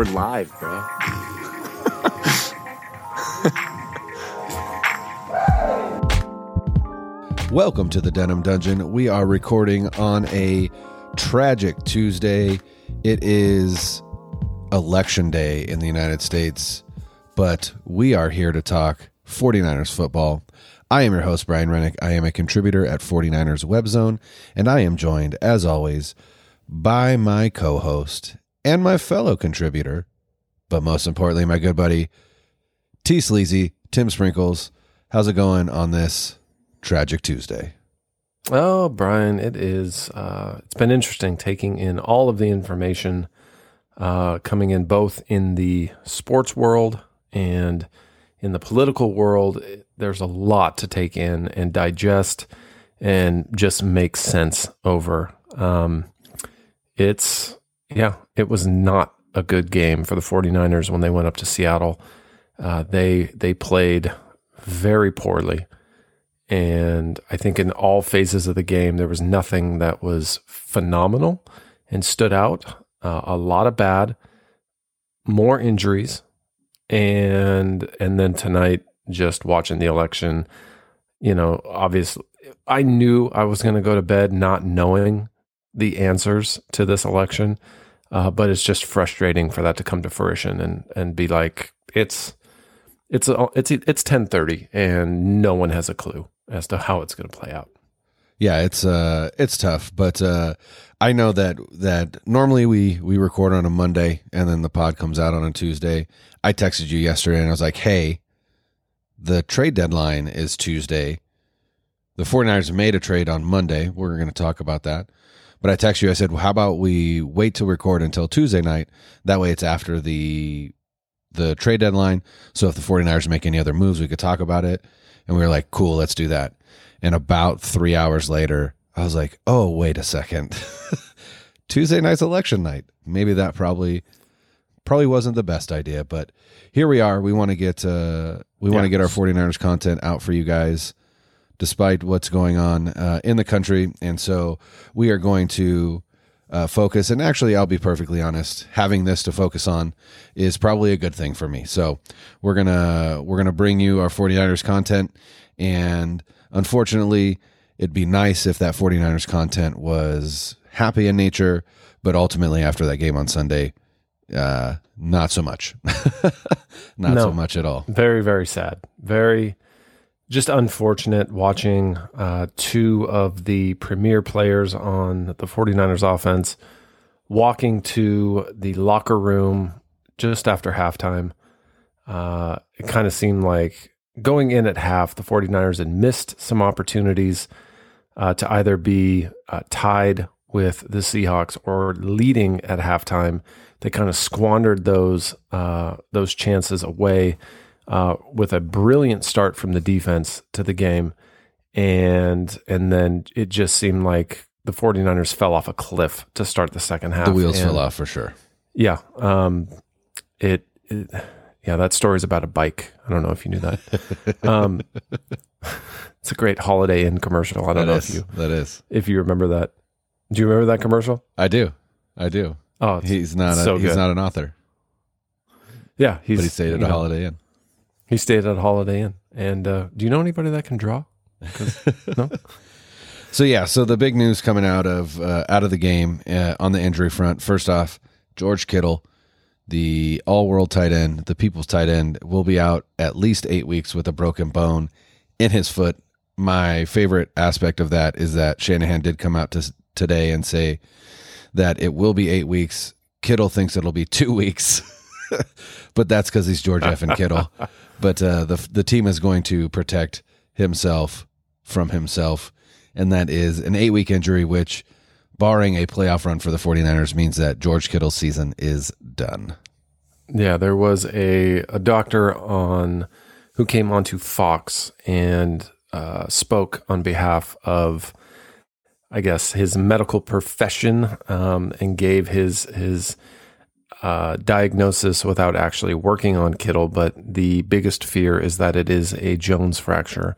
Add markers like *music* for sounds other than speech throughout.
We're live, bro. Welcome to the Denim Dungeon. We are recording on a tragic Tuesday. It is election day in the United States, but we are here to talk 49ers football. I am your host, Brian Rennick. I am a contributor at 49ers WebZone, and I am joined, as always, by my co host and my fellow contributor, but most importantly, my good buddy, T Sleazy, Tim Sprinkles. How's it going on this tragic Tuesday? Oh, Brian, it is. Uh, it's been interesting taking in all of the information uh, coming in both in the sports world and in the political world. There's a lot to take in and digest and just make sense over. Um, it's, yeah, it was not a good game for the 49ers when they went up to Seattle. Uh, they they played very poorly. And I think in all phases of the game, there was nothing that was phenomenal and stood out. Uh, a lot of bad, more injuries, and and then tonight, just watching the election, you know, obviously, I knew I was going to go to bed not knowing the answers to this election, uh, but it's just frustrating for that to come to fruition and and be like it's it's a, it's it's ten thirty and no one has a clue as to how it's going to play out. Yeah, it's uh it's tough, but uh I know that that normally we we record on a Monday and then the pod comes out on a Tuesday. I texted you yesterday and I was like, "Hey, the trade deadline is Tuesday. The 49ers made a trade on Monday. We're going to talk about that." But I text you I said, well, "How about we wait to record until Tuesday night? That way it's after the the trade deadline. So if the 49ers make any other moves, we could talk about it." And we were like, "Cool, let's do that." And about three hours later, I was like, oh, wait a second. *laughs* Tuesday night's election night. Maybe that probably probably wasn't the best idea, but here we are. We want to get uh we want to get our 49ers content out for you guys despite what's going on uh, in the country. And so we are going to uh, focus. And actually, I'll be perfectly honest, having this to focus on is probably a good thing for me. So we're gonna we're gonna bring you our 49ers content and Unfortunately, it'd be nice if that 49ers content was happy in nature, but ultimately after that game on Sunday, uh, not so much. *laughs* not no, so much at all. Very, very sad. Very just unfortunate watching uh, two of the premier players on the 49ers offense walking to the locker room just after halftime. Uh, it kind of seemed like going in at half, the 49ers had missed some opportunities uh, to either be uh, tied with the Seahawks or leading at halftime. They kind of squandered those uh, those chances away uh, with a brilliant start from the defense to the game, and and then it just seemed like the 49ers fell off a cliff to start the second half. The wheels and, fell off for sure. Yeah, um, it, it yeah, that story is about a bike. I don't know if you knew that. *laughs* Um, *laughs* it's a great Holiday Inn commercial. I don't that know is, if you that is if you remember that. Do you remember that commercial? I do. I do. Oh, he's not a, so he's not an author. Yeah, he's but he stayed at a know, Holiday Inn. He stayed at a Holiday Inn. And uh, do you know anybody that can draw? *laughs* no. So yeah, so the big news coming out of uh, out of the game uh, on the injury front. First off, George Kittle the all world tight end, the people's tight end, will be out at least eight weeks with a broken bone in his foot. My favorite aspect of that is that Shanahan did come out to, today and say that it will be eight weeks. Kittle thinks it'll be two *laughs* weeks, *laughs* but that's because he's George F. and Kittle. *laughs* but uh, the the team is going to protect himself from himself, and that is an eight week injury, which barring a playoff run for the 49ers, means that George Kittle's season is done. Yeah, there was a, a doctor on who came onto Fox and uh, spoke on behalf of, I guess, his medical profession um, and gave his his uh, diagnosis without actually working on Kittle. But the biggest fear is that it is a Jones fracture,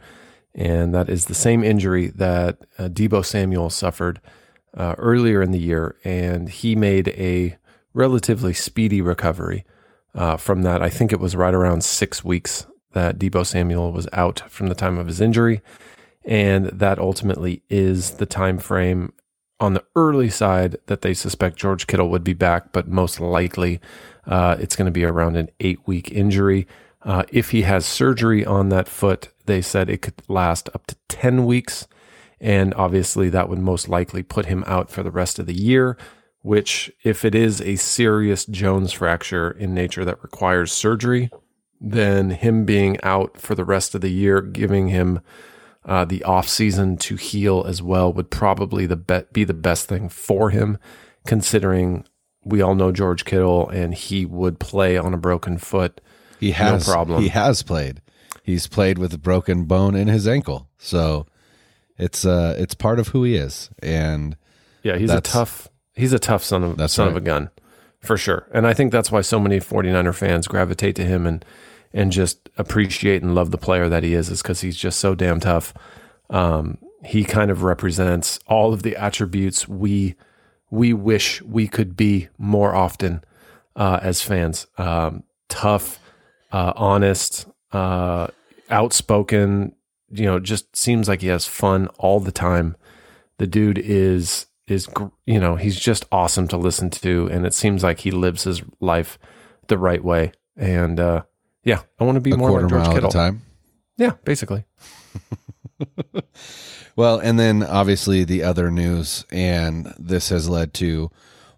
and that is the same injury that uh, Deebo Samuel suffered uh, earlier in the year, and he made a relatively speedy recovery uh, from that. I think it was right around six weeks that Deebo Samuel was out from the time of his injury, and that ultimately is the time frame on the early side that they suspect George Kittle would be back, but most likely uh, it's going to be around an eight week injury. Uh, if he has surgery on that foot, they said it could last up to 10 weeks. And obviously, that would most likely put him out for the rest of the year, which, if it is a serious Jones fracture in nature that requires surgery, then him being out for the rest of the year, giving him uh, the off season to heal as well, would probably the be-, be the best thing for him, considering we all know George Kittle and he would play on a broken foot. He has no problem. He has played. He's played with a broken bone in his ankle. So it's uh it's part of who he is. And yeah, he's a tough he's a tough son of son right. of a gun for sure. And I think that's why so many 49er fans gravitate to him and and just appreciate and love the player that he is is because he's just so damn tough. Um, he kind of represents all of the attributes we we wish we could be more often uh, as fans. Um, tough, uh, honest, uh, outspoken. You know, just seems like he has fun all the time. The dude is is you know he's just awesome to listen to, and it seems like he lives his life the right way. And uh, yeah, I want to be a more quarter like George mile Kittle. at a time. Yeah, basically. *laughs* well, and then obviously the other news, and this has led to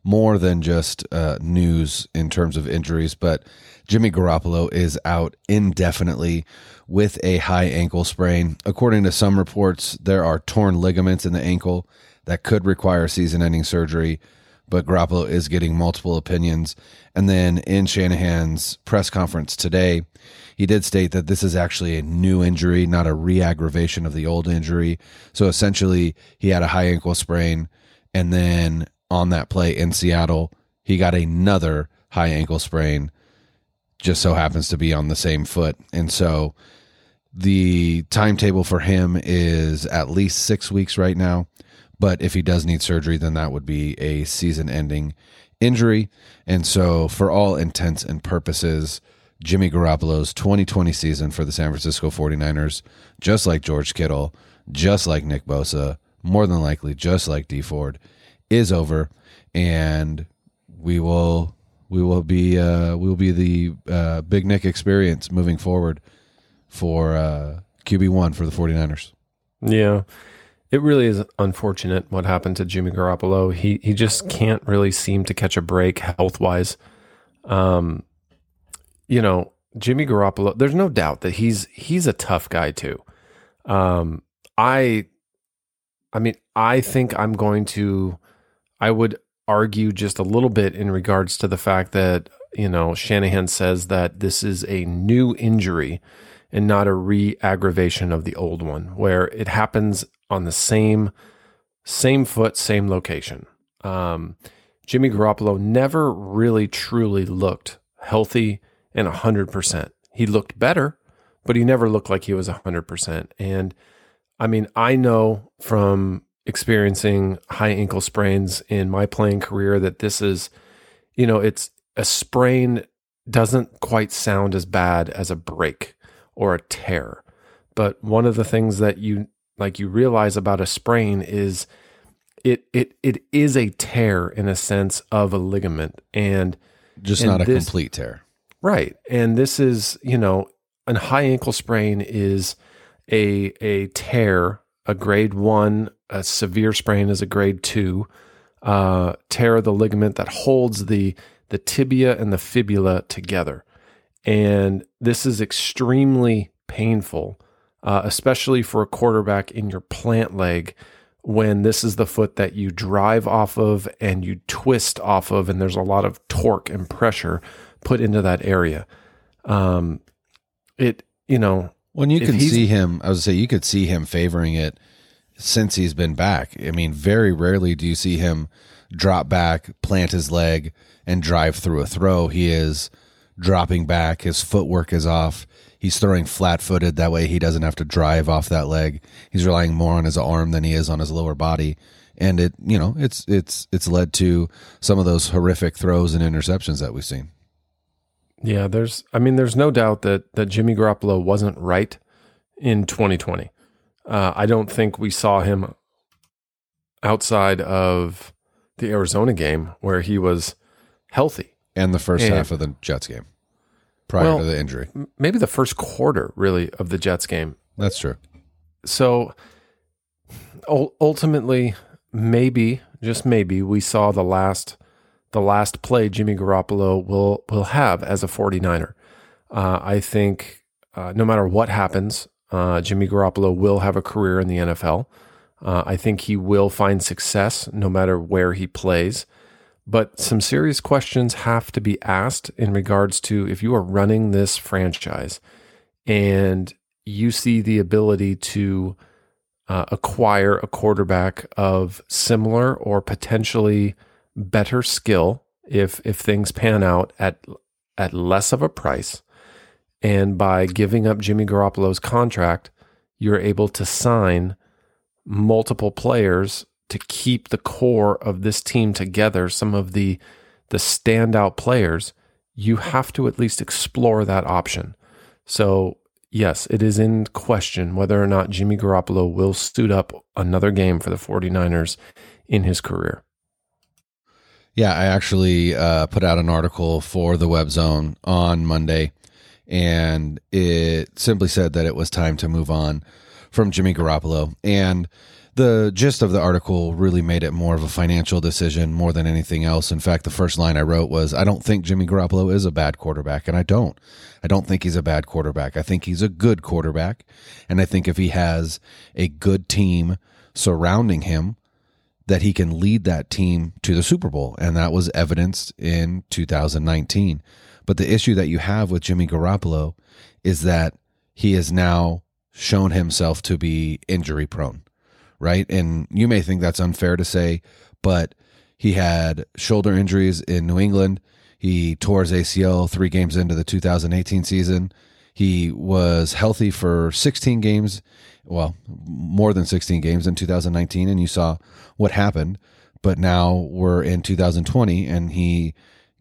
more than just uh, news in terms of injuries, but Jimmy Garoppolo is out indefinitely with a high ankle sprain. According to some reports, there are torn ligaments in the ankle that could require season ending surgery, but Garoppolo is getting multiple opinions. And then in Shanahan's press conference today, he did state that this is actually a new injury, not a re aggravation of the old injury. So essentially, he had a high ankle sprain, and then on that play in Seattle, he got another high ankle sprain, just so happens to be on the same foot. And so the timetable for him is at least six weeks right now. But if he does need surgery, then that would be a season ending injury. And so, for all intents and purposes, Jimmy Garoppolo's 2020 season for the San Francisco 49ers, just like George Kittle, just like Nick Bosa, more than likely just like Dee Ford, is over, and we will we will be uh, we will be the uh, Big Nick experience moving forward for uh, QB one for the 49ers. Yeah. It really is unfortunate what happened to Jimmy Garoppolo. He he just can't really seem to catch a break health wise. Um, you know, Jimmy Garoppolo, there's no doubt that he's he's a tough guy too. Um, I I mean, I think I'm going to I would argue just a little bit in regards to the fact that, you know, Shanahan says that this is a new injury and not a re-aggravation of the old one where it happens on the same same foot, same location. Um, Jimmy Garoppolo never really truly looked healthy and 100%. He looked better, but he never looked like he was 100%. And I mean, I know from experiencing high ankle sprains in my playing career that this is, you know, it's a sprain doesn't quite sound as bad as a break or a tear. But one of the things that you like you realize about a sprain is it it it is a tear in a sense of a ligament and just and not a this, complete tear. Right. And this is, you know, a high ankle sprain is a a tear, a grade 1, a severe sprain is a grade 2. Uh, tear of the ligament that holds the the tibia and the fibula together. And this is extremely painful uh, especially for a quarterback in your plant leg when this is the foot that you drive off of and you twist off of, and there's a lot of torque and pressure put into that area. Um, it, you know, when you can see him, I would say you could see him favoring it since he's been back. I mean, very rarely do you see him drop back, plant his leg, and drive through a throw. He is dropping back, his footwork is off He's throwing flat footed. That way he doesn't have to drive off that leg. He's relying more on his arm than he is on his lower body. and it you know it's it's it's led to some of those horrific throws and interceptions that we've seen. Yeah, there's I mean there's no doubt that that Jimmy Garoppolo wasn't right in 2020. Uh, I don't think we saw him outside of the Arizona game where he was healthy. And the first And- half of the Jets game prior Well- to the injury. M- Maybe the first quarter really of the Jets game. That's true. So ul- ultimately maybe just maybe we saw the last the last play Jimmy Garoppolo will will have as a 49er. Uh, I think uh, no matter what happens, uh, Jimmy Garoppolo will have a career in the NFL. Uh, I think he will find success no matter where he plays. But some serious questions have to be asked in regards to if you are running this franchise and you see the ability to uh, acquire a quarterback of similar or potentially better skill if if things pan out at at less of a price. And by giving up Jimmy Garoppolo's contract you're able to sign multiple players to keep the core of this team together some of the the standout players you have to at least explore that option so yes it is in question whether or not Jimmy Garoppolo will suit up another game for the 49ers in his career Yeah, I actually uh, put out an article for the Web Zone on Monday, and it simply said that it was time to move on from Jimmy Garoppolo. And the gist of the article really made it more of a financial decision more than anything else. In fact, the first line I wrote was, I don't think Jimmy Garoppolo is a bad quarterback, and I don't. I don't think he's a bad quarterback. I think he's a good quarterback, and I think if he has a good team surrounding him, that he can lead that team to the Super Bowl. And that was evidenced in 2019. But the issue that you have with Jimmy Garoppolo is that he has now shown himself to be injury prone, right? And you may think that's unfair to say, but he had shoulder injuries in New England. He tore his ACL three games into the 2018 season. He was healthy for 16 games, well, more than 16 games in 2019, and you saw what happened. But now we're in 2020, and he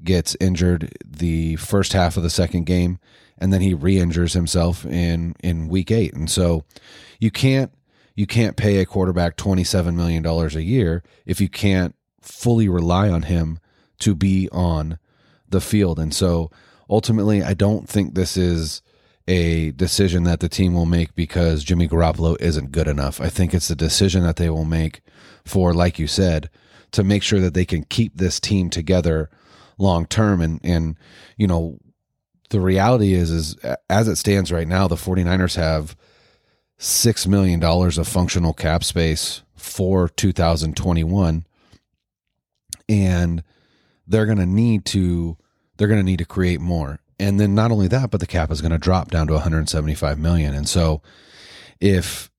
gets injured the first half of the second game, and then he re-injures himself in in week eight. And so you can't you can't pay a quarterback 27 million dollars a year if you can't fully rely on him to be on the field. And so ultimately, I don't think this is a decision that the team will make because Jimmy Garoppolo isn't good enough. I think it's a decision that they will make for, like you said, to make sure that they can keep this team together long term. And, and, you know, the reality is, is as it stands right now, the 49ers have $6 million of functional cap space for 2021. And they're going to need to they're going to need to create more. And then not only that, but the cap is going to drop down to 175 million. And so if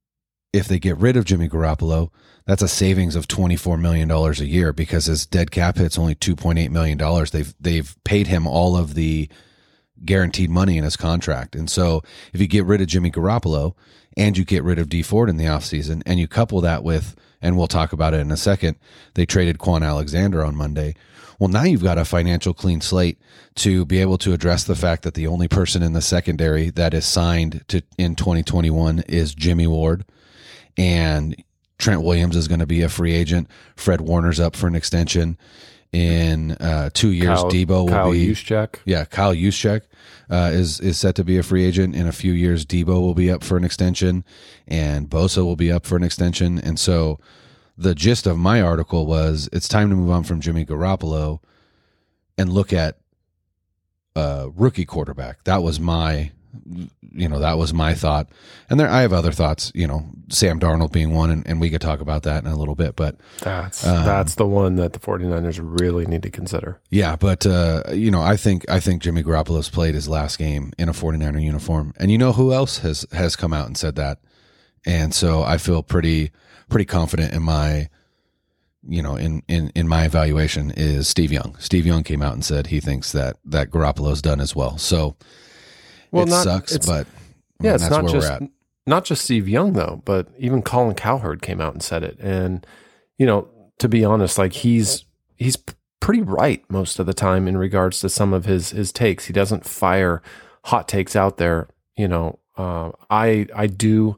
if they get rid of Jimmy Garoppolo, that's a savings of 24 million dollars a year because his dead cap hit's only 2.8 million dollars. They've they've paid him all of the guaranteed money in his contract. And so if you get rid of Jimmy Garoppolo and you get rid of Dee Ford in the offseason and you couple that with and we'll talk about it in a second, they traded Kwon Alexander on Monday. Well, now you've got a financial clean slate to be able to address the fact that the only person in the secondary that is signed to in 2021 is Jimmy Ward and Trent Williams is going to be a free agent. Fred Warner's up for an extension in uh, two years. Kyle, Deebo will Kyle be Juszczyk. yeah, Kyle Juszczyk uh, is is set to be a free agent in a few years. Deebo will be up for an extension, and Bosa will be up for an extension. And so, the gist of my article was it's time to move on from Jimmy Garoppolo and look at a rookie quarterback. That was my, you know, that was my thought. And there, I have other thoughts. You know, Sam Darnold being one, and, and we could talk about that in a little bit. But That's Um, that's the one that the 49ers really need to consider. Yeah, but uh, you know, I think I think Jimmy Garoppolo's played his last game in a 49er uniform. And you know who else has has come out and said that? And so I feel pretty pretty confident in my you know, in in in my evaluation is Steve Young. Steve Young came out and said he thinks that that Garoppolo's done as well. So Well, it not- sucks, but Yeah, mean, it's that's not where just we're at. not just Steve Young though, but even Colin Cowherd came out and said it. And you know, to be honest, like he's he's pretty right most of the time in regards to some of his his takes. He doesn't fire hot takes out there. You know, uh, I I do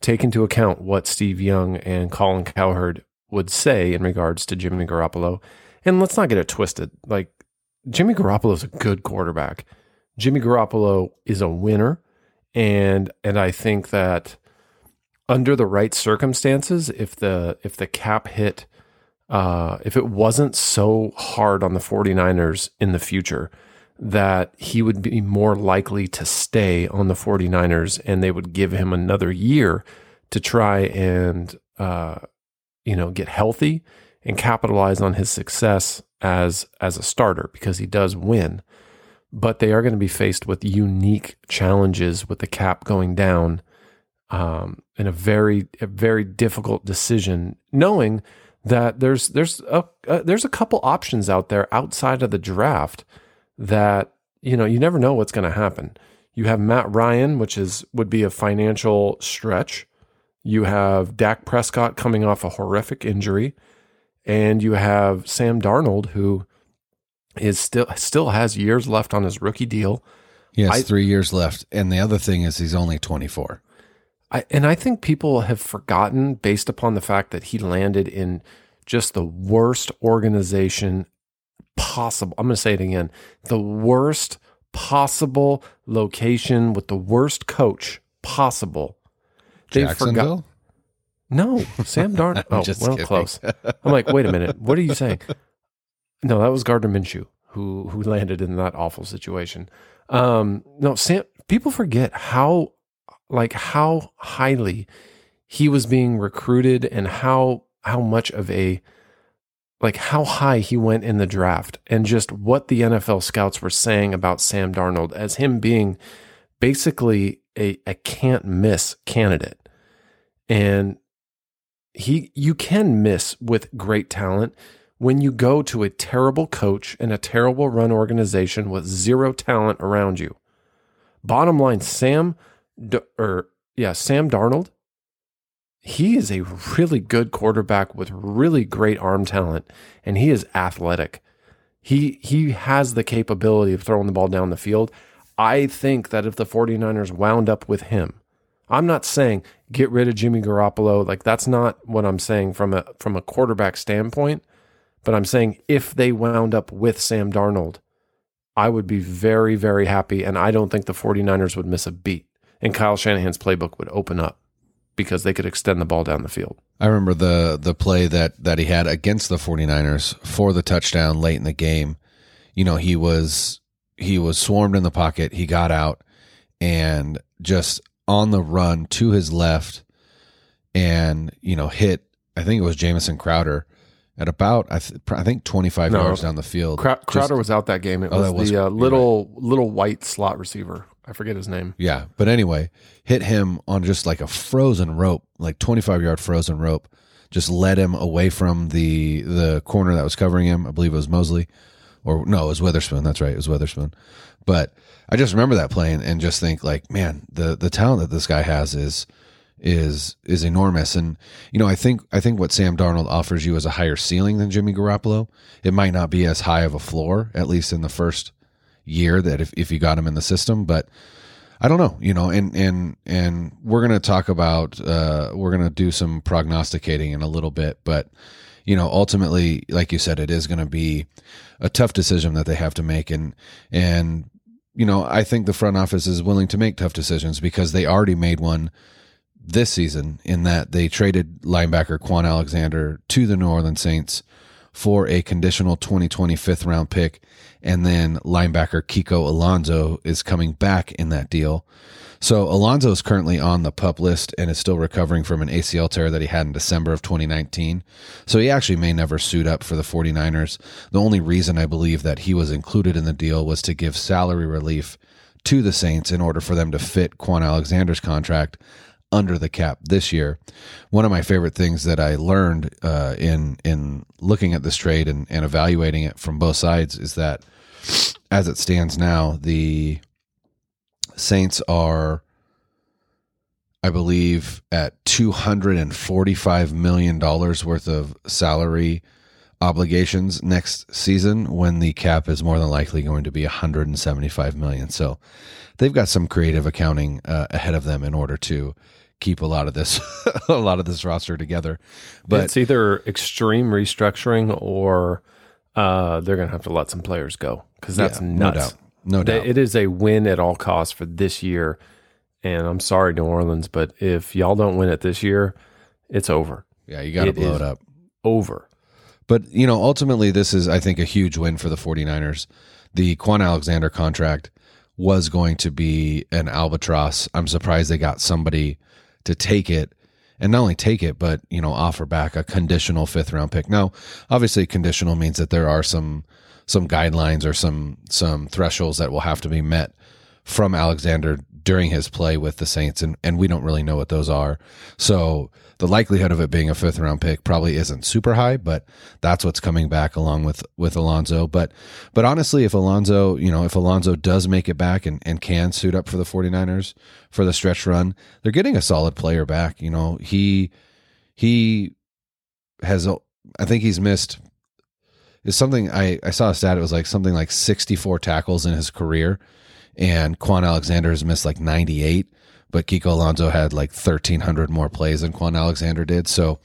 take into account what Steve Young and Colin Cowherd would say in regards to Jimmy Garoppolo. And let's not get it twisted. Like Jimmy Garoppolo is a good quarterback. Jimmy Garoppolo is a winner, and and I think that under the right circumstances, if the if the cap hit, uh, if it wasn't so hard on the 49ers in the future, that he would be more likely to stay on the 49ers and they would give him another year to try and uh, you know get healthy and capitalize on his success as as a starter because he does win but they are going to be faced with unique challenges with the cap going down um, in a very a very difficult decision knowing that there's there's a uh, there's a couple options out there outside of the draft that you know you never know what's going to happen. You have Matt Ryan, which is would be a financial stretch. You have Dak Prescott coming off a horrific injury, and you have Sam Darnold, who is still still has years left on his rookie deal. He has I- three years left, and the other thing is he's only twenty four. I, and I think people have forgotten based upon the fact that he landed in just the worst organization possible. I'm going to say it again the worst possible location with the worst coach possible. They forgot. No, Sam Darnold. *laughs* Oh, just well, kidding. close. I'm like, wait a minute. What are you saying? *laughs* No, that was Gardner Minshew who who *laughs* landed in that awful situation. Um, no, Sam. People forget how like how highly he was being recruited and how how much of a like how high he went in the draft and just what the NFL scouts were saying about Sam Darnold as him being basically a, a can't miss candidate. And he you can miss with great talent when you go to a terrible coach and a terrible run organization with zero talent around you. Bottom line, Sam D- or yeah, Sam Darnold, he is a really good quarterback with really great arm talent and he is athletic. He he has the capability of throwing the ball down the field. I think that if the 49ers wound up with him, I'm not saying get rid of Jimmy Garoppolo, like that's not what I'm saying from a from a quarterback standpoint, but I'm saying if they wound up with Sam Darnold, I would be very very happy and I don't think the 49ers would miss a beat and Kyle Shanahan's playbook would open up because they could extend the ball down the field. I remember the the play that that he had against the 49ers for the touchdown late in the game. You know, he was he was swarmed in the pocket, he got out and just on the run to his left and, you know, hit I think it was Jamison Crowder at about I, th- I think 25 No. yards down the field. Crow- Just- Crowder was out that game. It Oh, was, was- the uh, little little white slot receiver. I forget his name. Yeah, but anyway, hit him on just like a frozen rope, like 25 yard frozen rope. Just led him away from the the corner that was covering him. I believe it was Mosley, or no, it was Witherspoon. That's right, it was Witherspoon. But I just remember that play and, and just think like, man, the the talent that this guy has is is is enormous. And you know, I think I think what Sam Darnold offers you is a higher ceiling than Jimmy Garoppolo. It might not be as high of a floor, at least in the first year that if, if you got him in the system, but I don't know, you know, and and and we're gonna talk about uh, we're gonna do some prognosticating in a little bit, but you know, ultimately, like you said, it is gonna be a tough decision that they have to make, and and you know, I think the front office is willing to make tough decisions because they already made one this season in that they traded linebacker Kwon Alexander to the New Orleans Saints for a conditional 2020 fifth round pick. And then linebacker Kiko Alonso is coming back in that deal. So Alonso is currently on the pup list and is still recovering from an ACL tear that he had in December of 2019. So he actually may never suit up for the 49ers. The only reason I believe that he was included in the deal was to give salary relief to the Saints in order for them to fit Kwon Alexander's contract under the cap this year. One of my favorite things that I learned uh, in in looking at this trade and, and evaluating it from both sides is that as it stands now, the Saints are I believe, at $245 million worth of salary obligations next season when the cap is more than likely going to be 175 million. So they've got some creative accounting uh, ahead of them in order to keep a lot of this *laughs* a lot of this roster together. But it's either extreme restructuring or uh, they're going to have to let some players go because that's yeah, nuts. No doubt. No doubt. It is a win at all costs for this year. And I'm sorry, New Orleans, but if y'all don't win it this year, it's over. yeah, you got to blow it up. Over. But, you know, ultimately, this is, I think, a huge win for the 49ers. The Kwon Alexander contract was going to be an albatross. I'm surprised they got somebody to take it and not only take it, but, you know, offer back a conditional fifth round pick. Now, obviously, conditional means that there are some some guidelines or some some thresholds that will have to be met from Alexander during his play with the Saints, and, and we don't really know what those are. So the likelihood of it being a fifth round pick probably isn't super high, but that's what's coming back along with with Alonso. But but honestly, if Alonso, you know, if Alonso does make it back and, and can suit up for the 49ers for the stretch run, they're getting a solid player back. You know, he he has I think he's missed is something I, I saw a stat. It was like something like 64 tackles in his career, and Kwon Alexander has missed like 98. But Kiko Alonso had like 1,300 more plays than Kwon Alexander did. So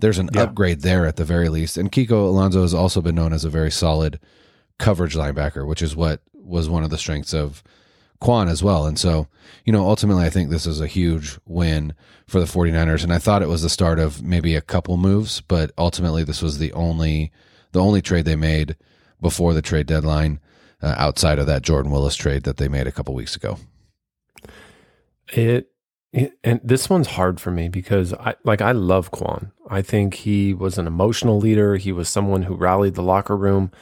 there's an Yeah. upgrade there at the very least. And Kiko Alonso has also been known as a very solid coverage linebacker, which is what was one of the strengths of Kwon as well. And so, you know, ultimately, I think this is a huge win for the 49ers. And I thought it was the start of maybe a couple moves, but ultimately, this was the only the only trade they made before the trade deadline uh, outside of that Jordan Willis trade that they made a couple weeks ago. It, it and this one's hard for me because I like I love Kwon. I think he was an emotional leader. He was someone who rallied the locker room,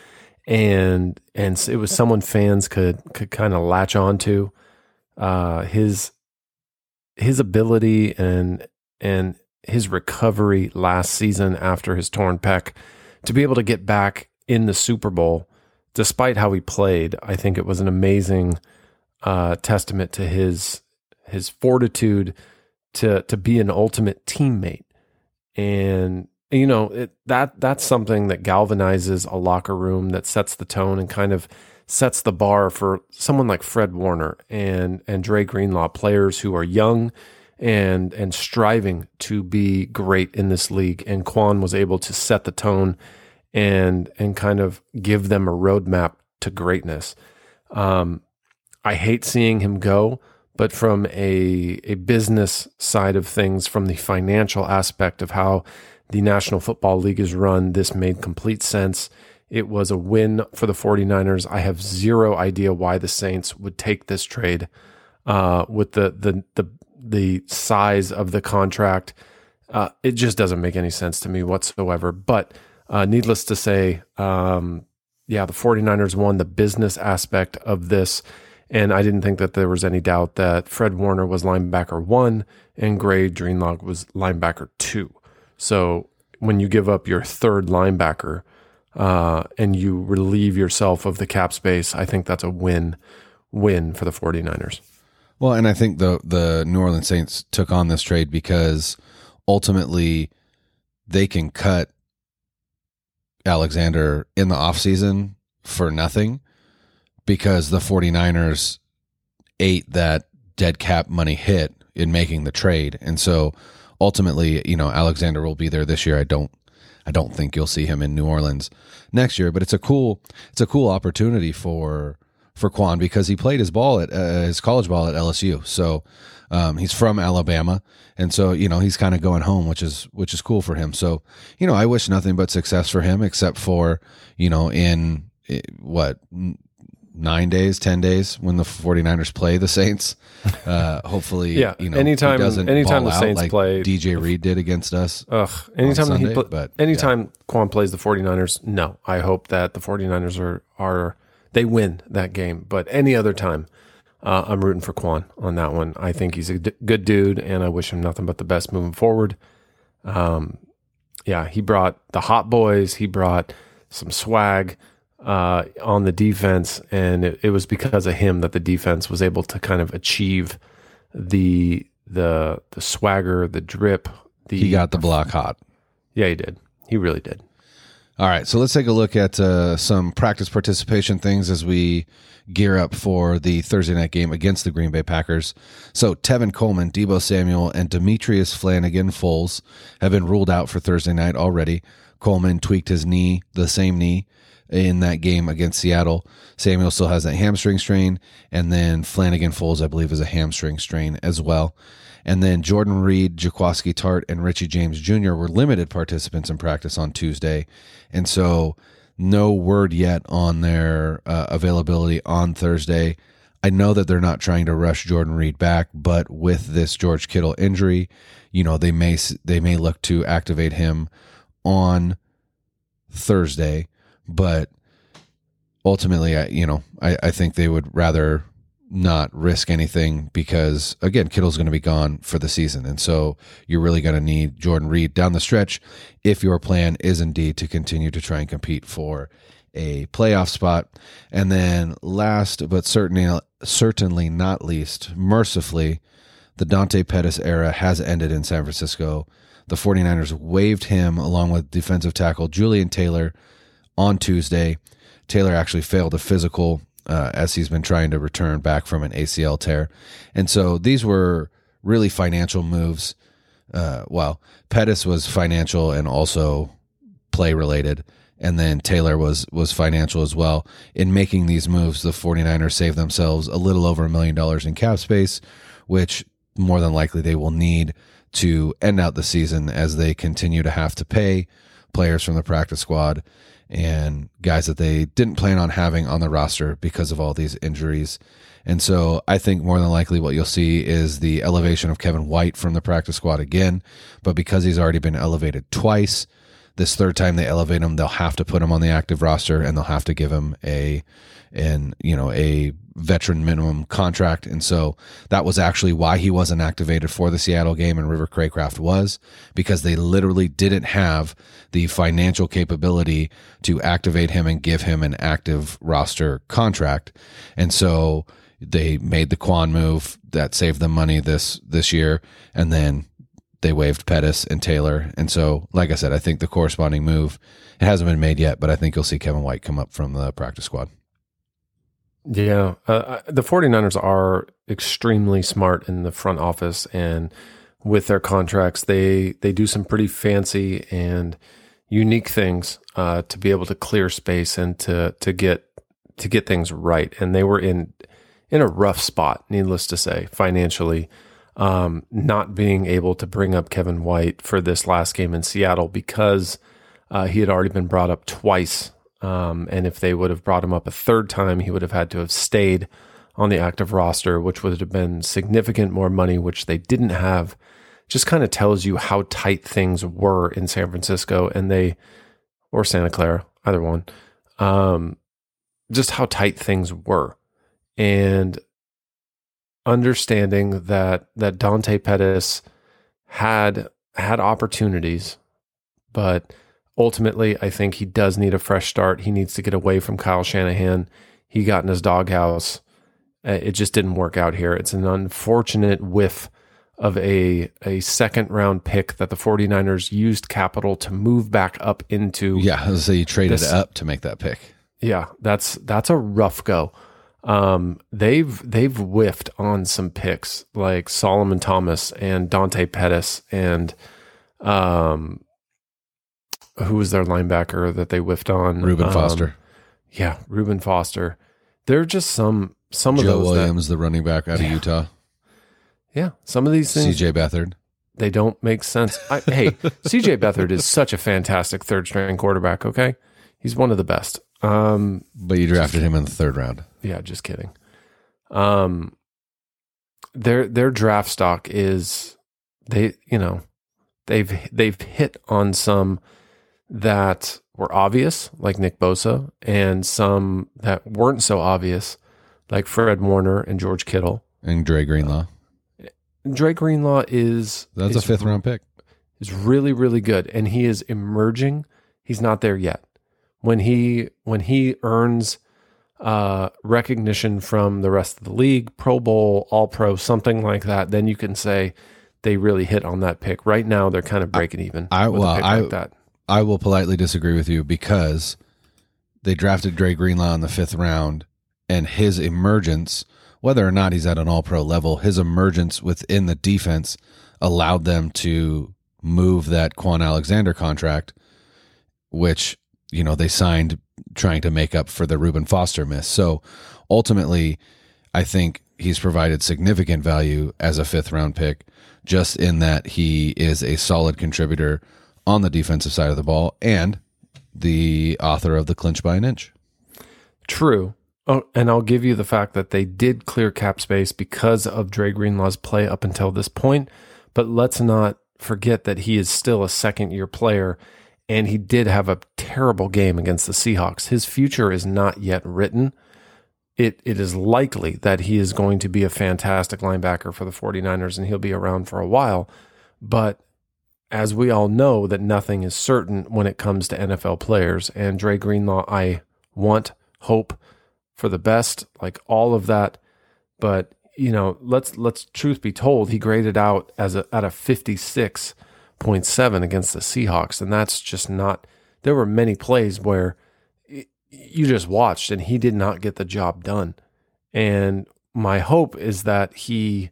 and and it was someone fans could could kind of latch onto. Uh, his his ability and and his recovery last season after his torn pec to be able to get back in the Super Bowl, despite how he played, I think it was an amazing uh, testament to his his fortitude to to be an ultimate teammate, and you know it, that that's something that galvanizes a locker room that sets the tone and kind of sets the bar for someone like Fred Warner and and Dre Greenlaw, players who are young and and striving to be great in this league. And Kwon was able to set the tone and and kind of give them a roadmap to greatness. Um, I hate seeing him go, but from a a business side of things, from the financial aspect of how the National Football League is run, this made complete sense. It was a win for the 49ers. I have zero idea why the Saints would take this trade uh, with the the the the size of the contract. Uh, it just doesn't make any sense to me whatsoever. But uh, needless to say, um, yeah, the 49ers won the business aspect of this. And I didn't think that there was any doubt that Fred Warner was linebacker one and Dre Greenlaw was linebacker two. So when you give up your third linebacker uh, and you relieve yourself of the cap space, I think that's a win win for the 49ers. Well, and I think the the New Orleans Saints took on this trade because ultimately they can cut Alexander in the offseason for nothing because the 49ers ate that dead cap money hit in making the trade. And so ultimately, you know, Alexander will be there this year. I don't I don't think you'll see him in New Orleans next year, but it's a cool it's a cool opportunity for for Kwon because he played his ball at uh, his college ball at LSU. So um, he's from Alabama, and so you know he's kind of going home, which is which is cool for him. So you know I wish nothing but success for him, except for you know in eh, what nine days, ten days when the 49ers play the Saints. *laughs* Uh, hopefully, Yeah, you know, anytime- anytime ball the out Saints like play- DJ Reed did against us. Ugh. Anytime Sunday, he pla- but, anytime Kwon plays the 49ers, no. I hope that the 49ers are are they win that game. But any other time, uh, I'm rooting for Kwon on that one. I think he's a d- good dude, and I wish him nothing but the best moving forward. Um, yeah, he brought the hot boys. He brought some swag uh, on the defense, and it, it was because of him that the defense was able to kind of achieve the the the swagger, the drip. The He got the block hot. yeah, he did. He really did. All right, so let's take a look at uh, some practice participation things as we gear up for the Thursday night game against the Green Bay Packers. So, Tevin Coleman, Deebo Samuel, and Demetrius Flannigan-Fowles have been ruled out for Thursday night already. Coleman tweaked his knee, the same knee, in that game against Seattle. Samuel still has that hamstring strain, and then Flannigan-Fowles, I believe, is a hamstring strain as well. And then Jordan Reed, Jaquiski Tartt, and Richie James Jr. were limited participants in practice on Tuesday. And so, no word yet on their uh, availability on Thursday. I know that they're not trying to rush Jordan Reed back, but with this George Kittle injury, you know they may they may look to activate him on Thursday. But ultimately, I you know I, I think they would rather not risk anything because again, Kittle's going to be gone for the season, and so you're really going to need Jordan Reed down the stretch if your plan is indeed to continue to try and compete for a playoff spot. And then last but certainly certainly not least, mercifully, the Dante Pettis era has ended in San Francisco. The 49ers waived him along with defensive tackle Julian Taylor on Tuesday. Taylor actually failed a physical uh, as he's been trying to return back from an ACL tear. And so these were really financial moves. Uh, well, Pettis was financial and also play related. And then Taylor was was financial as well. In making these moves, the 49ers saved themselves a little over a million dollars in cap space, which more than likely they will need to end out the season as they continue to have to pay players from the practice squad and guys that they didn't plan on having on the roster because of all these injuries. And so I think more than likely what you'll see is the elevation of Kevin White from the practice squad again. But because he's already been elevated twice, this third time they elevate him, they'll have to put him on the active roster and they'll have to give him a and you know a veteran minimum contract and so that was actually why he wasn't activated for the Seattle game and River Cracraft was because they literally didn't have the financial capability to activate him and give him an active roster contract and so they made the Kwon move that saved them money this this year and then they waived Pettis and Taylor. And so, like I said, I think the corresponding move, it hasn't been made yet, but I think you'll see Kevin White come up from the practice squad. Yeah. Uh, the 49ers are extremely smart in the front office and with their contracts, they, they do some pretty fancy and unique things uh, to be able to clear space and to, to get, to get things right. And they were in, in a rough spot, needless to say, financially um, not being able to bring up Kevin White for this last game in Seattle because uh, he had already been brought up twice. Um, and if they would have brought him up a third time, he would have had to have stayed on the active roster, which would have been significant more money, which they didn't have. Just kind of tells you how tight things were in San Francisco and they, or Santa Clara, either one, um, just how tight things were. And understanding that that Dante Pettis had had opportunities, but ultimately I think he does need a fresh start. He needs to get away from Kyle Shanahan. He got in his doghouse. Uh, it just didn't work out here. It's an unfortunate whiff of a a second round pick that the 49ers used capital to move back up into. Yeah, so you traded this, up to make that pick. Yeah, that's that's a rough go um, they've they've whiffed on some picks like Solomon Thomas and Dante Pettis and um, who was their linebacker that they whiffed on? Reuben um, Foster. Yeah, Reuben Foster. There are just some some Joe of those Joe Williams, that, the running back out of Yeah. Utah. yeah, some of these things CJ Beathard. they don't make sense. I, hey, *laughs* CJ Beathard is such a fantastic third string quarterback. Okay, he's one of the best. Um, But you drafted him in the third round. Yeah, just kidding. Um, their their draft stock is they you know they've they've hit on some that were obvious like Nick Bosa and some that weren't so obvious like Fred Warner and George Kittle. And Dre Greenlaw. Drake Greenlaw is That's a fifth round pick. is really really good and he is emerging. He's not there yet. When he when he earns uh, recognition from the rest of the league, Pro Bowl, All Pro, something like that, then you can say they really hit on that pick. Right now, they're kind of breaking even. I with a well, pick I like that. I will politely disagree with you because they drafted Dre Greenlaw in the fifth round, and his emergence, whether or not he's at an All Pro level, his emergence within the defense allowed them to move that Kwon Alexander contract, which you know they signed trying to make up for the Reuben Foster miss. So ultimately, I think he's provided significant value as a fifth round pick, just in that he is a solid contributor on the defensive side of the ball and the author of the clinch by an inch. True. Oh, and I'll give you the fact that they did clear cap space because of Dre Greenlaw's play up until this point. But let's not forget that he is still a second year player and he did have a terrible game against the Seahawks. His future is not yet written. It, it is likely that he is going to be a fantastic linebacker for the 49ers and he'll be around for a while. But as we all know, that nothing is certain when it comes to NFL players. And Dre Greenlaw, I want, hope for the best, like all of that. But you know, let's let's truth be told, he graded out as a at a 56.7 against the Seahawks, and that's just not. There were many plays where you just watched and he did not get the job done. And my hope is that he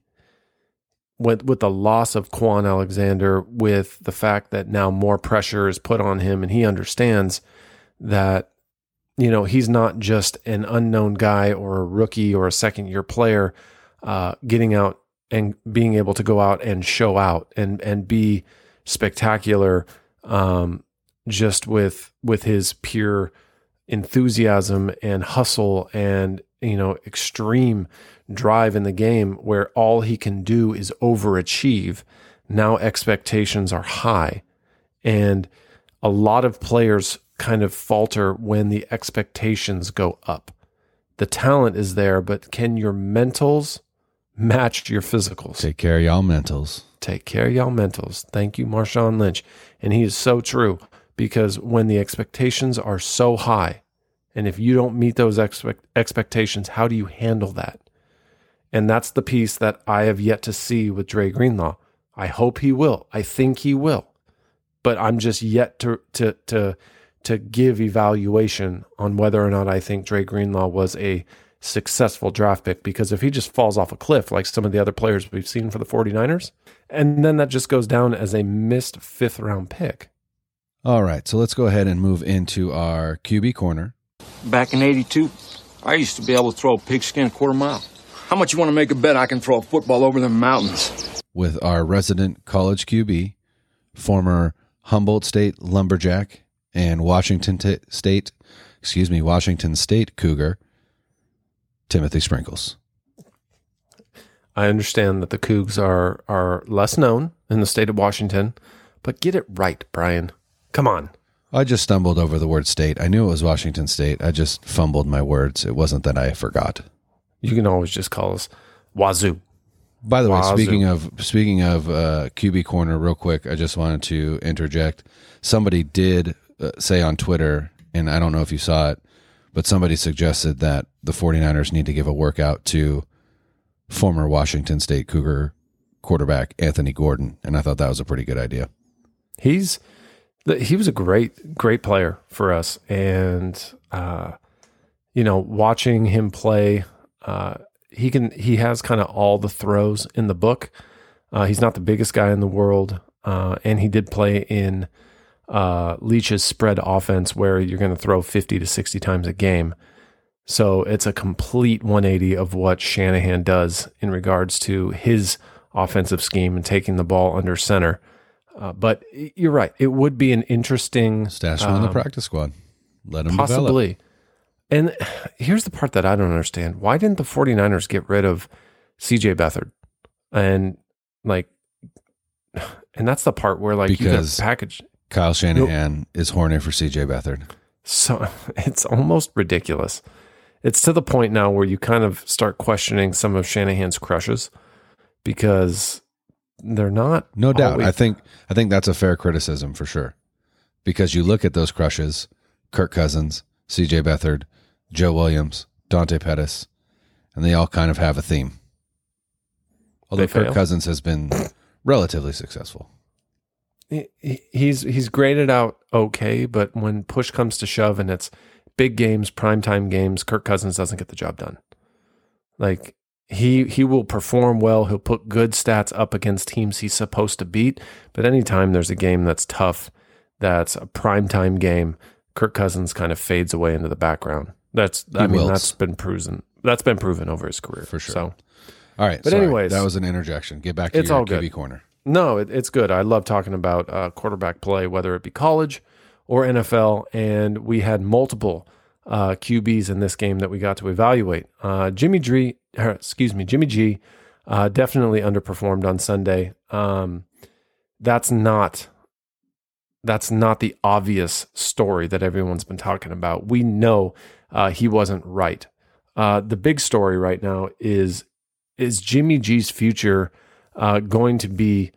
with with the loss of Kwon Alexander, with the fact that now more pressure is put on him, and he understands that you know he's not just an unknown guy or a rookie or a second year player uh, getting out and being able to go out and show out and and be spectacular um, just with with his pure enthusiasm and hustle and you know extreme drive in the game where all he can do is overachieve now expectations are high and a lot of players kind of falter when the expectations go up the talent is there but can your mentals match your physicals Take care of y'all mentals. take care of y'all mentals. Thank you, Marshawn Lynch. And he is so true because when the expectations are so high, and if you don't meet those expect- expectations, how do you handle that? And that's the piece that I have yet to see with Dre Greenlaw. I hope he will. I think he will. But I'm just yet to to to to give evaluation on whether or not I think Dre Greenlaw was a successful draft pick because if he just falls off a cliff like some of the other players we've seen for the 49ers, and then that just goes down as a missed fifth round pick. All right, so let's go ahead and move into our QB corner. Back in 82, I used to be able to throw a pigskin a quarter mile. How much you want to make a bet I can throw a football over the mountains? with our resident college QB, former Humboldt State lumberjack and Washington t- State, excuse me, Washington State Cougar, Timothy Sprinkles. I understand that the Cougs are are less known in the state of Washington, but get it right, Brian. Come on. I just stumbled over the word state. I knew it was Washington State. I just fumbled my words. It wasn't that I forgot. You can always just call us Wazoo. By the way, Wazoo. speaking of speaking of uh, QB corner, real quick, I just wanted to interject. Somebody did uh, say on Twitter, and I don't know if you saw it, but somebody suggested that the 49ers need to give a workout to former Washington State Cougar quarterback Anthony Gordon, and I thought that was a pretty good idea. He's he was a great great player for us, and uh, you know, watching him play, uh, he can he has kind of all the throws in the book. Uh, he's not the biggest guy in the world, uh, and he did play in uh, Leach's spread offense, where you're going to throw fifty to sixty times a game. So it's a complete 180 of what Shanahan does in regards to his offensive scheme and taking the ball under center. Uh, but you're right; it would be an interesting Stash him on the um, practice squad. Let him develop. And here's the part that I don't understand. Why didn't the 49ers get rid of CJ Beathard? And like *sighs* and that's the part where like Because- you package Kyle Shanahan is horny for CJ Beathard. so *laughs* it's almost ridiculous. It's to the point now where you kind of start questioning some of Shanahan's crushes because they're not No doubt. always- I think I think that's a fair criticism for sure. Because you look at those crushes, Kirk Cousins, CJ Beathard, Joe Williams, Dante Pettis, and they all kind of have a theme. Although They Kirk fail? Cousins has been relatively successful. he- he's he's graded out okay, but when push comes to shove and it's big games, primetime games, Kirk Cousins doesn't get the job done. Like he he will perform well, he'll put good stats up against teams he's supposed to beat, but anytime there's a game that's tough, that's a primetime game, Kirk Cousins kind of fades away into the background. That's I mean wilts. that's been proven. That's been proven over his career For sure. So All right, But sorry, anyways- that was an interjection. Get back to It's your all QB good. corner. No, it, it's good. I love talking about uh, quarterback play, whether it be college or NFL. And we had multiple uh, QBs in this game that we got to evaluate. Uh, Jimmy G, er, excuse me, Jimmy G, uh, definitely underperformed on Sunday. Um, that's not that's not the obvious story that everyone's been talking about. We know uh, he wasn't right. Uh, the big story right now is is Jimmy G's future uh, going to be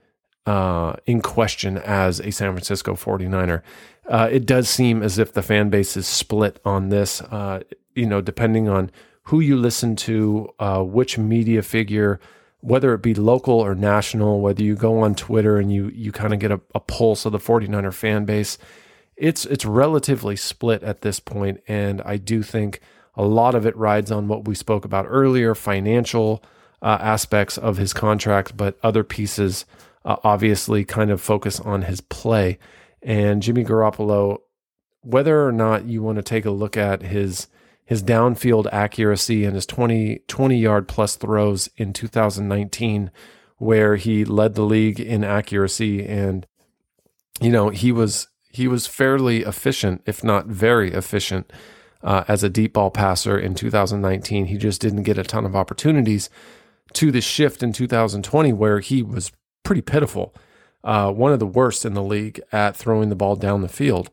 uh, in question as a San Francisco 49er. Uh, it does seem as if the fan base is split on this, uh, you know, depending on who you listen to, which media figure, whether it be local or national, whether you go on Twitter and you, you kind of get a, a pulse of the 49er fan base. It's, it's relatively split at this point, And I do think a lot of it rides on what we spoke about earlier, financial, uh, aspects of his contract, but other pieces uh, obviously kind of focus on his play. And Jimmy Garoppolo, whether or not you want to take a look at his his downfield accuracy and his 20, 20 yard plus throws in 2019, where he led the league in accuracy, and you know he was he was fairly efficient, if not very efficient. Uh, as a deep ball passer in 2019, he just didn't get a ton of opportunities to the shift in 2020 where he was pretty pitiful, uh, one of the worst in the league at throwing the ball down the field.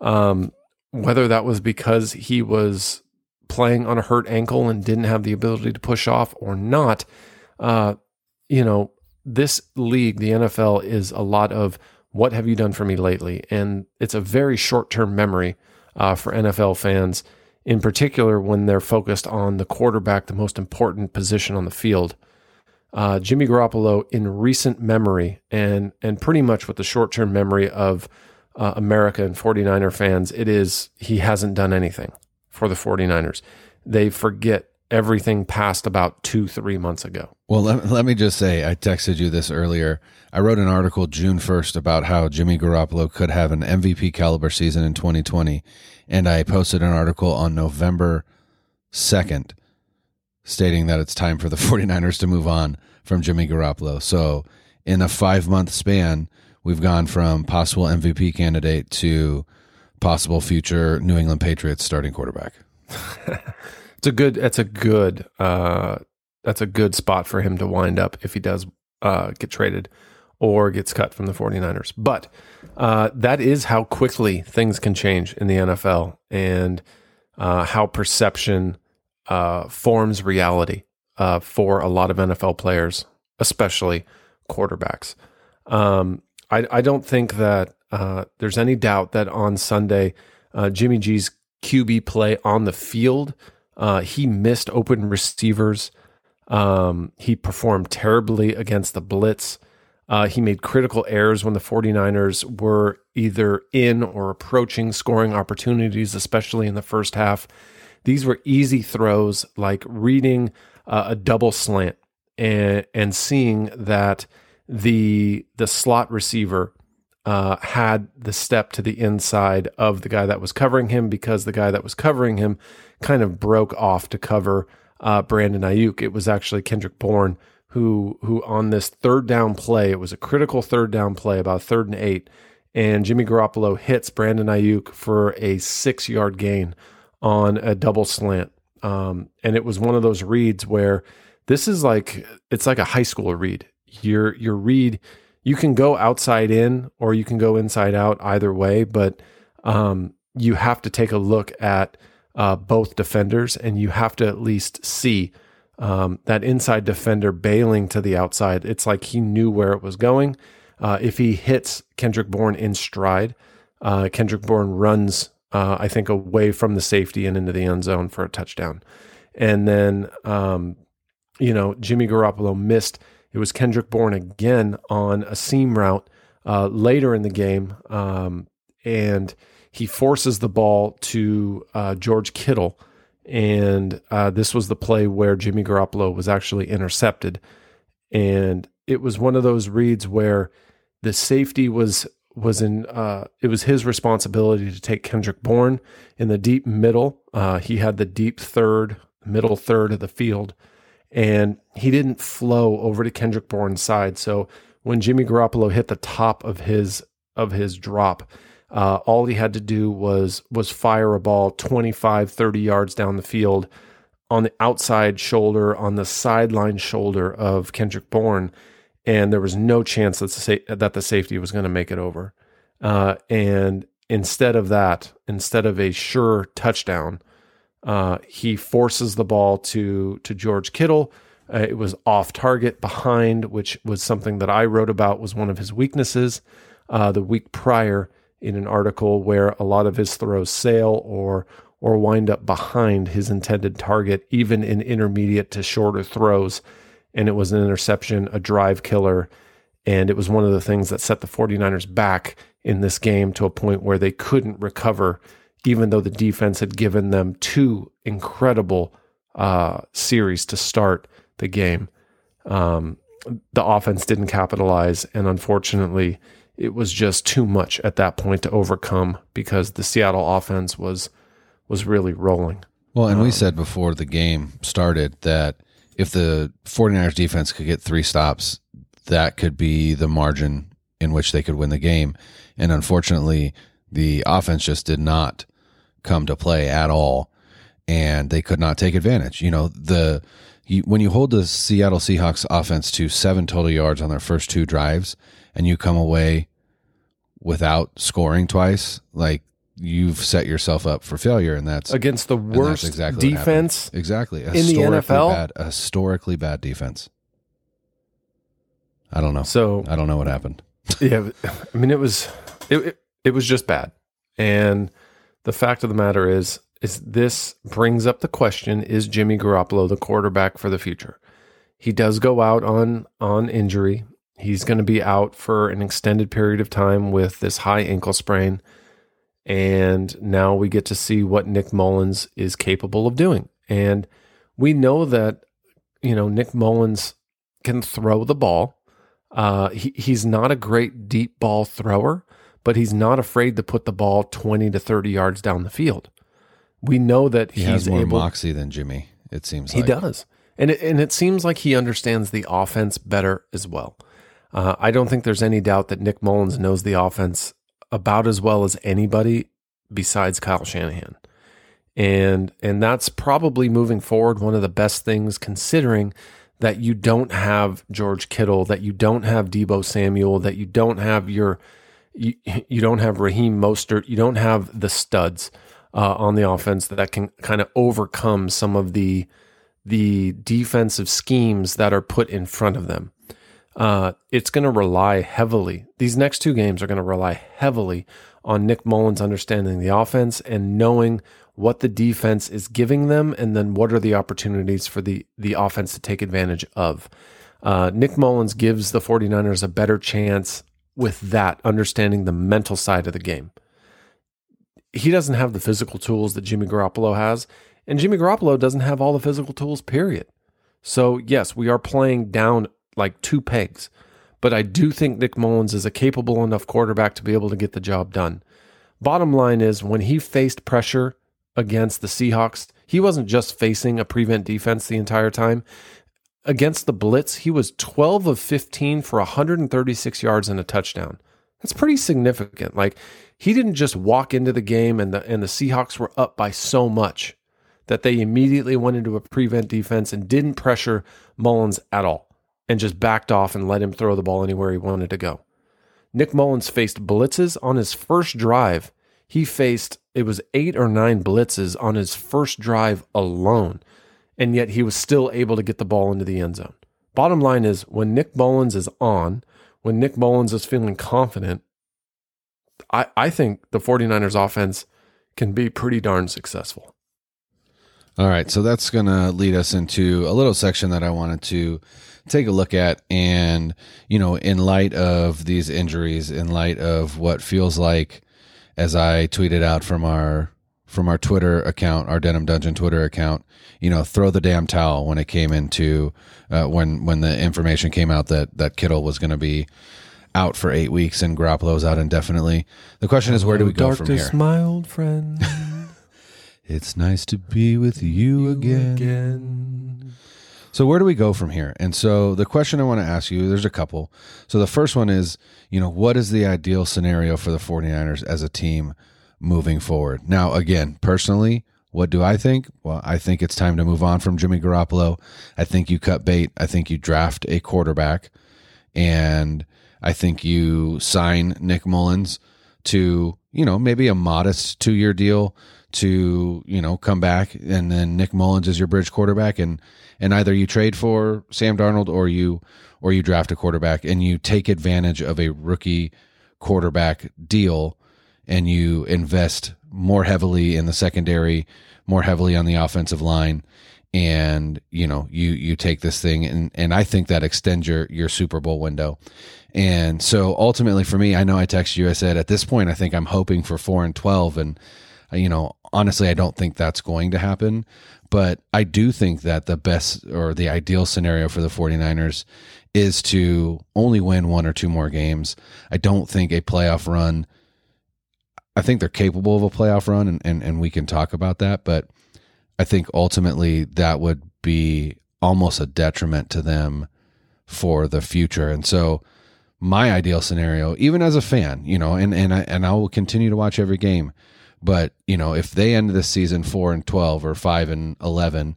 Um, whether that was because he was playing on a hurt ankle and didn't have the ability to push off or not, uh, you know, this league, the NFL, is a lot of what have you done for me lately? And it's a very short term memory uh, for NFL fans in particular when they're focused on the quarterback, the most important position on the field. Uh, Jimmy Garoppolo, in recent memory, and and pretty much with the short term memory of uh, America and 49er fans, it is he hasn't done anything for the 49ers. They forget everything past about two, three months ago. Well, let, let me just say, I texted you this earlier. I wrote an article June 1st about how Jimmy Garoppolo could have an MVP caliber season in 2020. And I posted an article on November 2nd stating that it's time for the *laughs* 49ers to move on from Jimmy Garoppolo. So, in a five month span, we've gone from possible MVP candidate to possible future New England Patriots starting quarterback. *laughs* It's a good. It's a good. Uh, that's a good spot for him to wind up if he does uh, get traded or gets cut from the 49ers. But uh, that is how quickly things can change in the NFL and uh, how perception uh, forms reality uh, for a lot of NFL players, especially quarterbacks. Um, I, I don't think that uh, there's any doubt that on Sunday, uh, Jimmy G's QB play on the field, uh, he missed open receivers. Um, he performed terribly against the blitz. Uh, he made critical errors when the 49ers were either in or approaching scoring opportunities, especially in the first half. These were easy throws, like reading uh, a double slant and, and seeing that the the slot receiver uh, had the step to the inside of the guy that was covering him because the guy that was covering him kind of broke off to cover uh, Brandon Aiyuk. It was actually Kendrick Bourne who who on this third down play, it was a critical third down play, about third and eight, and Jimmy Garoppolo hits Brandon Aiyuk for a six yard gain on a double slant. Um, and it was one of those reads where this is like it's like a high school read. Your your read you can go outside in or you can go inside out either way, but um, you have to take a look at uh, both defenders and you have to at least see um, that inside defender bailing to the outside. It's like he knew where it was going. Uh, if he hits Kendrick Bourne in stride, uh, Kendrick Bourne runs, uh, I think, away from the safety and into the end zone for a touchdown. And then, um, you know, Jimmy Garoppolo missed. It was Kendrick Bourne again on a seam route uh, later in the game. Um, and he forces the ball to uh, George Kittle. And uh, this was the play where Jimmy Garoppolo was actually intercepted. And it was one of those reads where the safety was was in uh, it was his responsibility to take Kendrick Bourne in the deep middle. Uh, he had the deep third, middle third of the field, and he didn't flow over to Kendrick Bourne's side. So when Jimmy Garoppolo hit the top of his of his drop, uh, all he had to do was was fire a ball 25, 30 yards down the field on the outside shoulder, on the sideline shoulder of Kendrick Bourne and there was no chance that the, sa- that the safety was going to make it over. Uh, and instead of that, instead of a sure touchdown, uh, he forces the ball to to George Kittle. Uh, it was off target behind, which was something that I wrote about was one of his weaknesses uh, the week prior in an article where a lot of his throws sail or or wind up behind his intended target, even in intermediate to shorter throws and it was an interception, a drive killer. And it was one of the things that set the 49ers back in this game to a point where they couldn't recover, even though the defense had given them two incredible uh, series to start the game. Um, the offense didn't capitalize. And unfortunately, it was just too much at that point to overcome because the Seattle offense was was really rolling. Well, and um, we said before the game started that if the 49ers defense could get three stops, that could be the margin in which they could win the game. And unfortunately, the offense just did not come to play at all, and they could not take advantage. You know, the you, when you hold the Seattle Seahawks offense to seven total yards on their first two drives, and you come away without scoring twice, like you've set yourself up for failure, and that's against the worst exactly defense exactly in the NFL. Bad, historically bad defense. I don't know. So I don't know what happened. *laughs* yeah, I mean it was it, it it was just bad, and the fact of the matter is is this brings up the question: Is Jimmy Garoppolo the quarterback for the future? He does go out on on injury. He's going to be out for an extended period of time with this high ankle sprain. And now we get to see what Nick Mullens is capable of doing. And we know that, you know, Nick Mullens can throw the ball. Uh, he, he's not a great deep ball thrower, but he's not afraid to put the ball 20 to 30 yards down the field. We know that he he's more able, moxie than Jimmy, it seems he like. does. And it, and it seems like he understands the offense better as well. Uh, I don't think there's any doubt that Nick Mullens knows the offense about as well as anybody besides Kyle Shanahan. And and that's probably moving forward one of the best things considering that you don't have George Kittle, that you don't have Deebo Samuel, that you don't have your you, *laughs* you don't have Raheem Mostert, you don't have the studs uh, on the offense that can kind of overcome some of the the defensive schemes that are put in front of them uh, it's going to rely heavily. These next two games are going to rely heavily on Nick Mullens understanding the offense and knowing what the defense is giving them, and then what are the opportunities for the the offense to take advantage of. Uh, Nick Mullens gives the 49ers a better chance with that, understanding the mental side of the game. He doesn't have the physical tools that Jimmy Garoppolo has, and Jimmy Garoppolo doesn't have all the physical tools, period. So, yes, we are playing down like two pegs. But I do think Nick Mullens is a capable enough quarterback to be able to get the job done. Bottom line is when he faced pressure against the Seahawks, he wasn't just facing a prevent defense the entire time. Against the blitz, he was 12 of 15 for 136 yards and a touchdown. That's pretty significant. Like he didn't just walk into the game and the and the Seahawks were up by so much that they immediately went into a prevent defense and didn't pressure Mullens at all and just backed off and let him throw the ball anywhere he wanted to go. Nick Mullens faced blitzes on his first drive. He faced, it was eight or nine blitzes on his first drive alone, and yet he was still able to get the ball into the end zone. Bottom line is when Nick Mullens is on, when Nick Mullens is feeling confident, I, I think the 49ers offense can be pretty darn successful. All right, so that's going to lead us into a little section that I wanted to take a look at. And, you know, in light of these injuries, in light of what feels like, as I tweeted out from our from our Twitter account, our Denim Dungeon Twitter account, you know, throw the damn towel when it came into uh, when when the information came out that that Kittle was going to be out for eight weeks and Garoppolo's out indefinitely. The question is, where do we go from here? my old friend. *laughs* It's nice to be with you again. again. So where do we go from here? And so the question I want to ask you, there's a couple. So the first one is, you know, what is the ideal scenario for the 49ers as a team moving forward? Now, again, personally, what do I think? Well, I think it's time to move on from Jimmy Garoppolo. I think you cut bait. I think you draft a quarterback and I think you sign Nick Mullens to, you know, maybe a modest 2-year deal to, you know, come back and then Nick Mullens is your bridge quarterback and and either you trade for Sam Darnold or you or you draft a quarterback and you take advantage of a rookie quarterback deal and you invest more heavily in the secondary, more heavily on the offensive line and you know you you take this thing and and I think that extends your your Super Bowl window. And so ultimately for me, I know I texted you I said at this point I think I'm hoping for 4 and 12 and uh, you know honestly I don't think that's going to happen, but I do think that the best or the ideal scenario for the 49ers is to only win one or two more games. I don't think a playoff run I think they're capable of a playoff run and, and, and we can talk about that, but I think ultimately that would be almost a detriment to them for the future. And so my ideal scenario, even as a fan, you know, and and I and I will continue to watch every game, but you know, if they end this season four and twelve or five and eleven,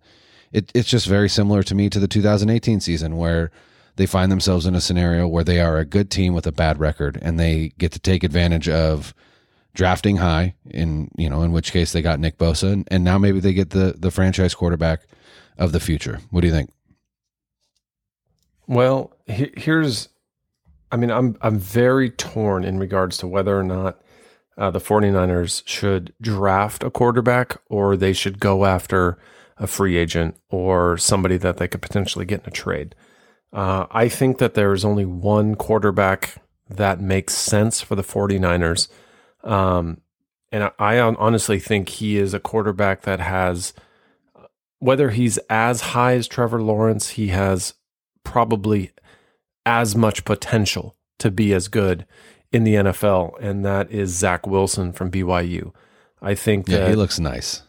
it, it's just very similar to me to the 2018 season where they find themselves in a scenario where they are a good team with a bad record and they get to take advantage of drafting high in you know in which case they got Nick Bosa and, and now maybe they get the the franchise quarterback of the future. What do you think? Well, he- here's, I mean, I'm I'm very torn in regards to whether or not uh, the 49ers should draft a quarterback or they should go after a free agent or somebody that they could potentially get in a trade. Uh, I think that there is only one quarterback that makes sense for the 49ers. Um, and I, honestly think he is a quarterback that has, whether he's as high as Trevor Lawrence, he has probably as much potential to be as good in the NFL, and that is Zach Wilson from BYU. I think Yeah, that he looks nice.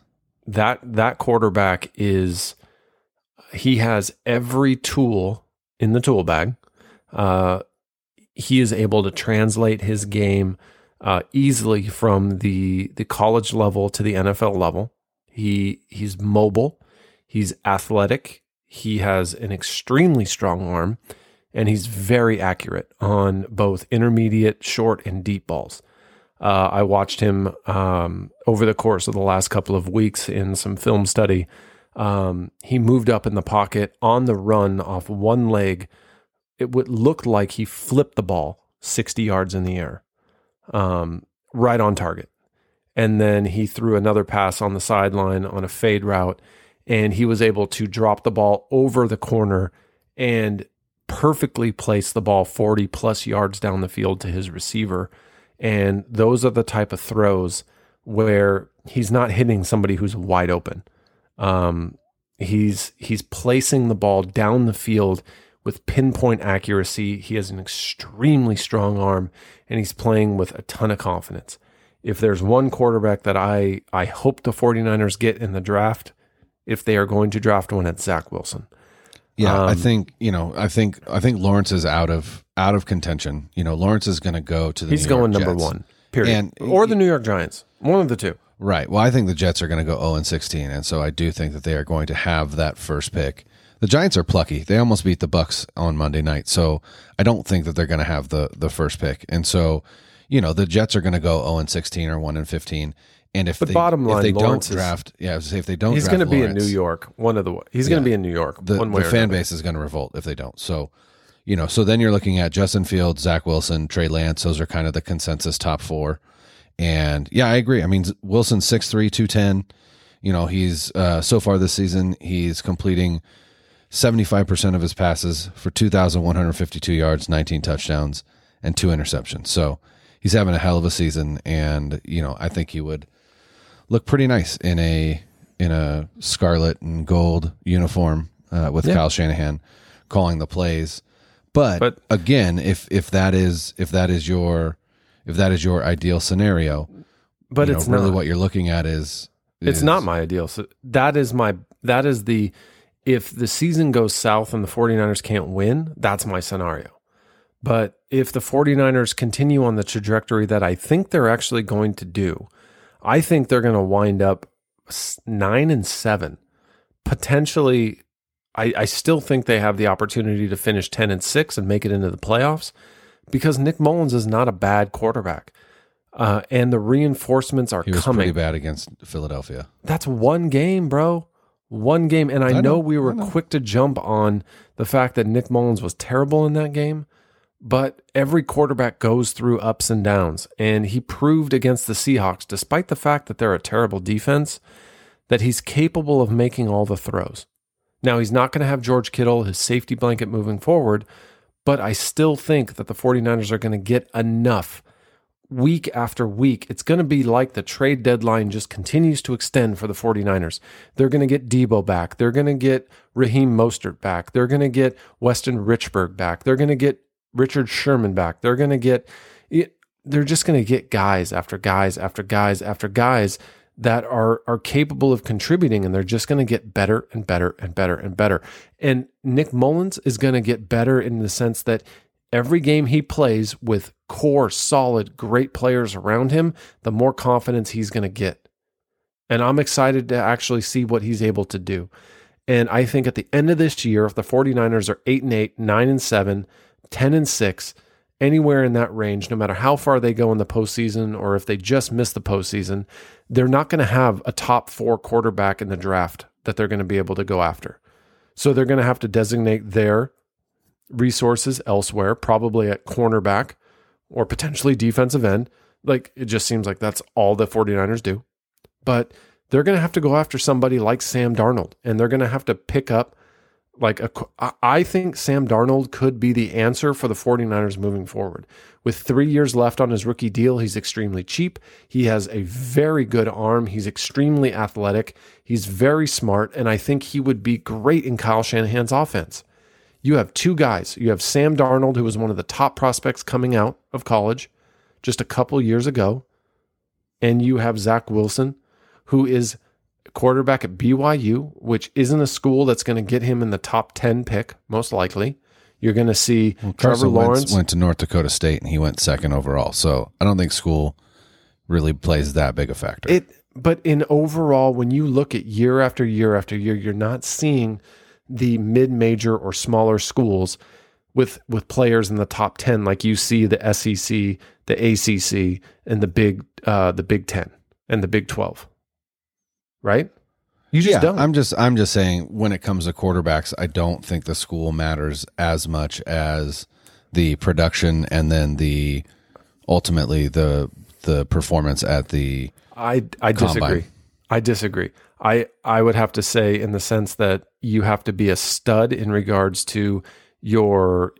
that that quarterback is he has every tool in the tool bag. Uh, he is able to translate his game uh, easily from the the college level to the NFL level. He he's mobile, he's athletic, he has an extremely strong arm, and he's very accurate on both intermediate, short, and deep balls. Uh, I watched him um, over the course of the last couple of weeks in some film study. Um, he moved up in the pocket on the run off one leg. It would look like he flipped the ball 60 yards in the air, um, right on target. And then he threw another pass on the sideline on a fade route, and he was able to drop the ball over the corner and perfectly place the ball 40 plus yards down the field to his receiver. And those are the type of throws where he's not hitting somebody who's wide open. Um, he's he's placing the ball down the field with pinpoint accuracy. He has an extremely strong arm, and he's playing with a ton of confidence. If there's one quarterback that I I hope the 49ers get in the draft, if they are going to draft one, it's Zach Wilson. Yeah, I Um, think you know. I think I think Lawrence is out of out of contention. You know, Lawrence is going to go to the. He's New York going number Jets. one, period. And- or the New York Giants, one of the two. Right. Well, I think the Jets are going to go 0 and 16, and so I do think that they are going to have that first pick. The Giants are plucky. They almost beat the Bucs on Monday night, so I don't think that they're going to have the the first pick. And so, you know, the Jets are going to go 0 and 16 or 1 and 15. And if But they, bottom line, if they Lawrence don't is- draft, yeah, I was say if they don't, draft. He's going to be in New York. One of the he's going Yeah. to be in New York. the, one way the fan base is going to revolt if they don't. So, you know, so then you're looking at Justin Fields, Zach Wilson, Trey Lance. Those are kind of the consensus top four. And yeah, I agree. I mean, Wilson's 6'3, 210. You know, he's uh, so far this season he's completing 75% of his passes for 2152 yards, 19 touchdowns and two interceptions. So, he's having a hell of a season and, you know, I think he would look pretty nice in a in a scarlet and gold uniform uh, with Yeah. Kyle Shanahan calling the plays. But, But- again, if if that is if that is your if that is your ideal scenario, But you know, it's really not. what you're looking at is, It's not my ideal. So that is my that is the if the season goes south and the 49ers can't win, that's my scenario. But if the 49ers continue on the trajectory that I think they're actually going to do, I think they're going to wind up 9 and 7. Potentially I, I still think they have the opportunity to finish 10 and 6 and make it into the playoffs because Nick Mullens is not a bad quarterback. Uh, and the reinforcements are He was coming pretty bad against Philadelphia. that's one game, bro. One game. And I, I know, we were know. quick to jump on the fact that Nick Mullens was terrible in that game, but every quarterback goes through ups and downs. And he proved against the Seahawks, despite the fact that they're a terrible defense, that he's capable of making all the throws. Now, he's not going to have George Kittle, his safety blanket moving forward, but I still think that the 49ers are going to get enough week after week. It's going to be like the trade deadline just continues to extend for the 49ers. They're going to get Deebo back. They're going to get Raheem Mostert back. They're going to get Weston Richburg back. They're going to get Richard Sherman back. They're going to get, they're just going to get guys after guys after guys after guys that are are capable of contributing and they're just going to get better and better and better and better. And Nick Mullens is going to get better in the sense that every game he plays with core, solid, great players around him, the more confidence he's going to get. And I'm excited to actually see what he's able to do. And I think at the end of this year, if the 49ers are 8 and 8, 9 and 7, 10 and 6, anywhere in that range, no matter how far they go in the postseason or if they just miss the postseason, they're not going to have a top four quarterback in the draft that they're going to be able to go after. So they're going to have to designate their resources elsewhere, probably at cornerback or potentially defensive end. Like it just seems like that's all the 49ers do. But they're going to have to go after somebody like Sam Darnold and they're going to have to pick up like a I- think Sam Darnold could be the answer for the 49ers moving forward. With 3 years left on his rookie deal, he's extremely cheap. He has a very good arm. He's extremely athletic. He's very smart and I think he would be great in Kyle Shanahan's offense. You have two guys. You have Sam Darnold, who was one of the top prospects coming out of college just a couple years ago. And you have Zach Wilson, who is quarterback at BYU, which isn't a school that's going to get him in the top 10 pick, most likely. You're going to see Trevor Carson Wentz Lawrence. went to North Dakota State and he went second overall. So I don't think school really plays that big a factor. It, but in overall, when you look at year after year after year, you're not seeing the mid-major or smaller schools with with players in the top ten like you see the SEC, the ACC, and the big uh, the Big Ten and the Big Twelve, right? You just yeah, don't. I'm just I'm just saying when it comes to quarterbacks, I don't think the school matters as much as the production and then the ultimately the the performance at the I I Combine. disagree. I disagree. I I would have to say in the sense that you have to be a stud in regards to your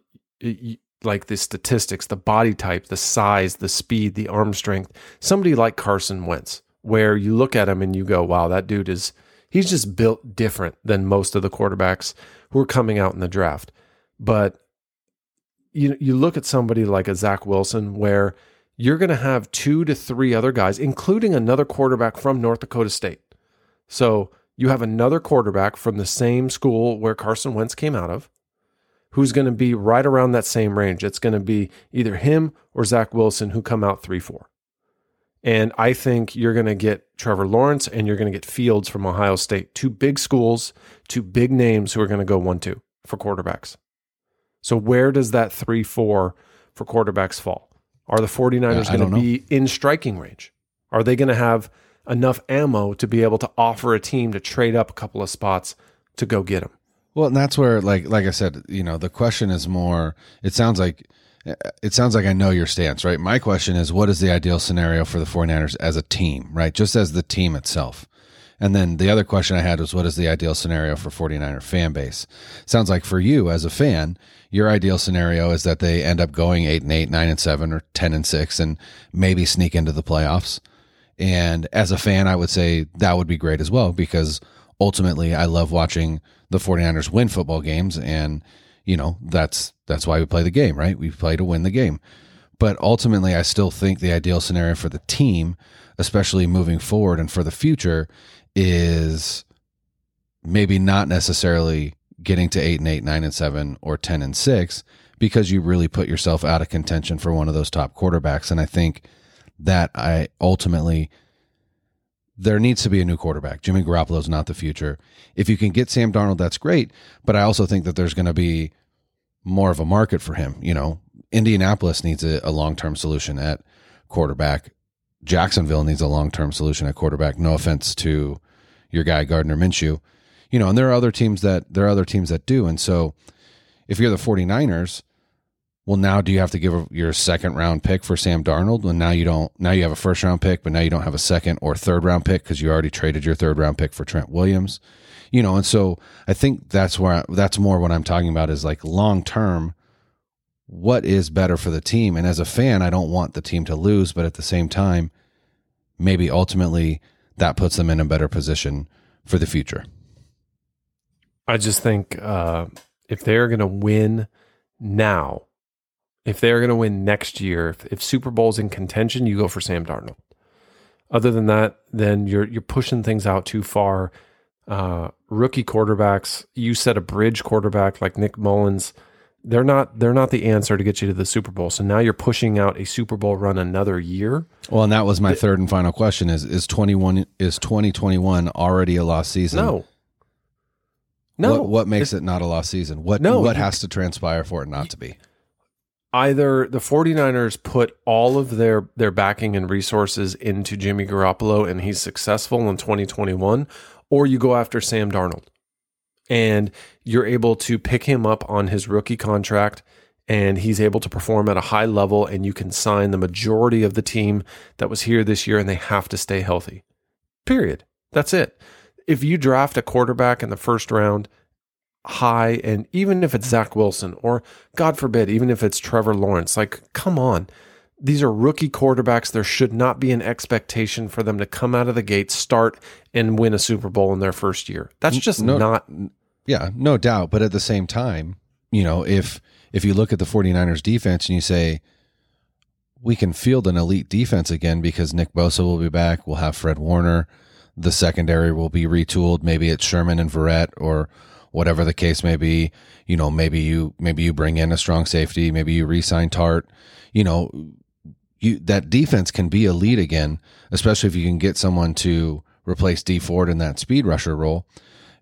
like the statistics, the body type, the size, the speed, the arm strength. Somebody like Carson Wentz, where you look at him and you go, "Wow, that dude is he's just built different than most of the quarterbacks who are coming out in the draft." But you you look at somebody like a Zach Wilson, where you're going to have two to three other guys, including another quarterback from North Dakota State. So you have another quarterback from the same school where Carson Wentz came out of, who's going to be right around that same range. It's going to be either him or Zach Wilson who come out 3 4. And I think you're going to get Trevor Lawrence and you're going to get Fields from Ohio State. Two big schools, two big names who are going to go 1 2 for quarterbacks. So where does that 3 4 for quarterbacks fall? Are the 49ers I going to be in striking range? Are they going to have enough ammo to be able to offer a team to trade up a couple of spots to go get them? Well, and that's where, like, like I said, you know, the question is more. It sounds like, it sounds like I know your stance, right? My question is, what is the ideal scenario for the 49ers as a team, right? Just as the team itself. And then the other question I had was what is the ideal scenario for 49er fan base? Sounds like for you as a fan, your ideal scenario is that they end up going 8 and 8, 9 and 7 or 10 and 6 and maybe sneak into the playoffs. And as a fan, I would say that would be great as well because ultimately I love watching the 49ers win football games and you know, that's that's why we play the game, right? We play to win the game. But ultimately I still think the ideal scenario for the team, especially moving forward and for the future is maybe not necessarily getting to eight and eight, nine and seven, or 10 and six, because you really put yourself out of contention for one of those top quarterbacks. And I think that I ultimately, there needs to be a new quarterback. Jimmy Garoppolo is not the future. If you can get Sam Darnold, that's great. But I also think that there's going to be more of a market for him. You know, Indianapolis needs a, a long term solution at quarterback. Jacksonville needs a long term solution at quarterback. No offense to your guy Gardner Minshew. You know, and there are other teams that there are other teams that do. And so if you're the 49ers, well now do you have to give your second round pick for Sam Darnold when now you don't now you have a first round pick but now you don't have a second or third round pick because you already traded your third round pick for Trent Williams. You know, and so I think that's where I, that's more what I'm talking about is like long term what is better for the team. And as a fan, I don't want the team to lose, but at the same time, maybe ultimately that puts them in a better position for the future. I just think uh, if they're going to win now, if they're going to win next year, if, if Super Bowl's in contention, you go for Sam Darnold. Other than that, then you're you're pushing things out too far. Uh, rookie quarterbacks, you set a bridge quarterback like Nick Mullens they're not they're not the answer to get you to the Super Bowl. So now you're pushing out a Super Bowl run another year. Well, and that was my the, third and final question: is is twenty one is twenty twenty one already a lost season? No. No. What, what makes it not a lost season? What no, what you, has to transpire for it not to be? Either the 49ers put all of their their backing and resources into Jimmy Garoppolo and he's successful in 2021, or you go after Sam Darnold and you're able to pick him up on his rookie contract and he's able to perform at a high level and you can sign the majority of the team that was here this year and they have to stay healthy. Period. That's it. If you draft a quarterback in the first round high and even if it's Zach Wilson or God forbid even if it's Trevor Lawrence, like come on. These are rookie quarterbacks. There should not be an expectation for them to come out of the gate, start, and win a Super Bowl in their first year. That's just no, not yeah, no doubt. But at the same time, you know, if if you look at the 49ers defense and you say, we can field an elite defense again because Nick Bosa will be back. We'll have Fred Warner. The secondary will be retooled. Maybe it's Sherman and Verrett or whatever the case may be. You know, maybe you maybe you bring in a strong safety. Maybe you re-sign Tartt. You know, you that defense can be elite again, especially if you can get someone to replace Dee Ford in that speed rusher role.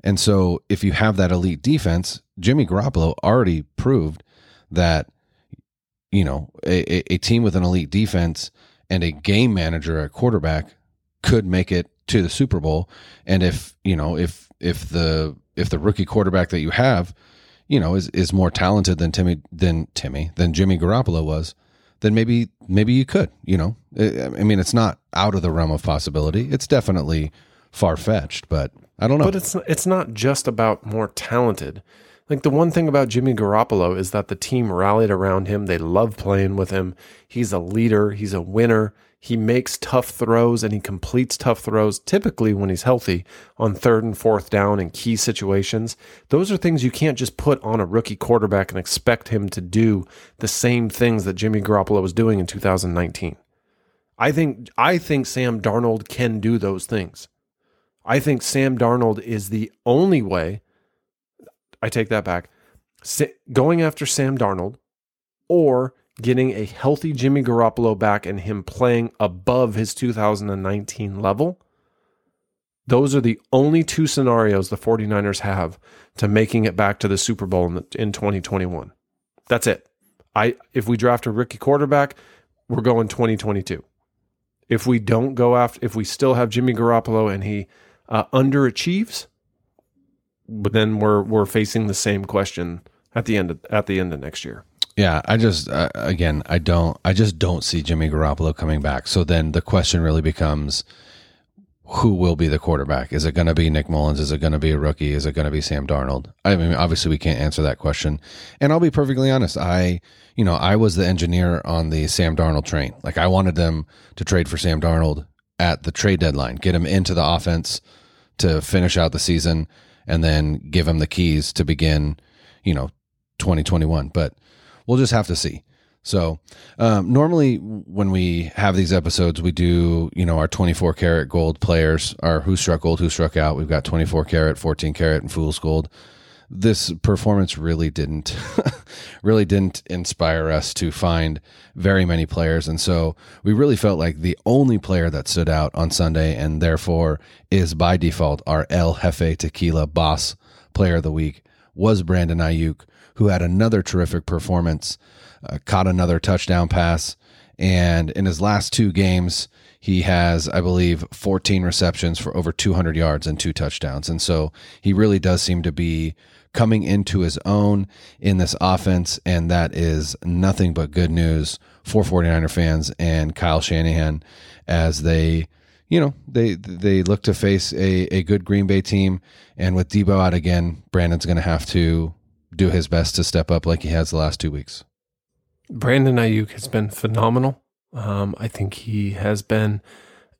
And so if you have that elite defense, Jimmy Garoppolo already proved that, you know, a, a team with an elite defense and a game manager at quarterback could make it to the Super Bowl. And if, you know, if, if the, if the rookie quarterback that you have, you know, is, is more talented than Timmy, than Timmy, than Jimmy Garoppolo was, then maybe, maybe you could, you know, I mean, it's not out of the realm of possibility. It's definitely far fetched, but I don't know. But it's it's not just about more talented. Like the one thing about Jimmy Garoppolo is that the team rallied around him. They love playing with him. He's a leader, he's a winner. He makes tough throws and he completes tough throws typically when he's healthy on third and fourth down in key situations. Those are things you can't just put on a rookie quarterback and expect him to do the same things that Jimmy Garoppolo was doing in 2019. I think I think Sam Darnold can do those things. I think Sam Darnold is the only way. I take that back. Going after Sam Darnold or getting a healthy Jimmy Garoppolo back and him playing above his 2019 level. Those are the only two scenarios the 49ers have to making it back to the Super Bowl in, the, in 2021. That's it. I if we draft a rookie quarterback, we're going 2022. If we don't go after if we still have Jimmy Garoppolo and he uh, underachieves, but then we're we're facing the same question at the end of, at the end of next year. Yeah, I just uh, again, I don't, I just don't see Jimmy Garoppolo coming back. So then the question really becomes, who will be the quarterback? Is it going to be Nick Mullens? Is it going to be a rookie? Is it going to be Sam Darnold? I mean, obviously we can't answer that question. And I'll be perfectly honest. I, you know, I was the engineer on the Sam Darnold train. Like I wanted them to trade for Sam Darnold at the trade deadline, get him into the offense to finish out the season and then give him the keys to begin, you know, 2021. But we'll just have to see. So um, normally when we have these episodes, we do you know our 24 karat gold players, our who struck gold, who struck out. We've got 24 karat, 14 karat, and fool's gold. This performance really didn't *laughs* really didn't inspire us to find very many players, and so we really felt like the only player that stood out on Sunday, and therefore is by default our El Jefe Tequila Boss Player of the Week, was Brandon Aiyuk, who had another terrific performance uh, caught another touchdown pass. And in his last two games, he has, I believe, 14 receptions for over 200 yards and two touchdowns. And so he really does seem to be coming into his own in this offense. And that is nothing but good news for 49er fans and Kyle Shanahan as they, you know, they, they look to face a, a good Green Bay team. And with Deebo out again, Brandon's going to have to do his best to step up like he has the last two weeks. Brandon Aiyuk has been phenomenal. Um, I think he has been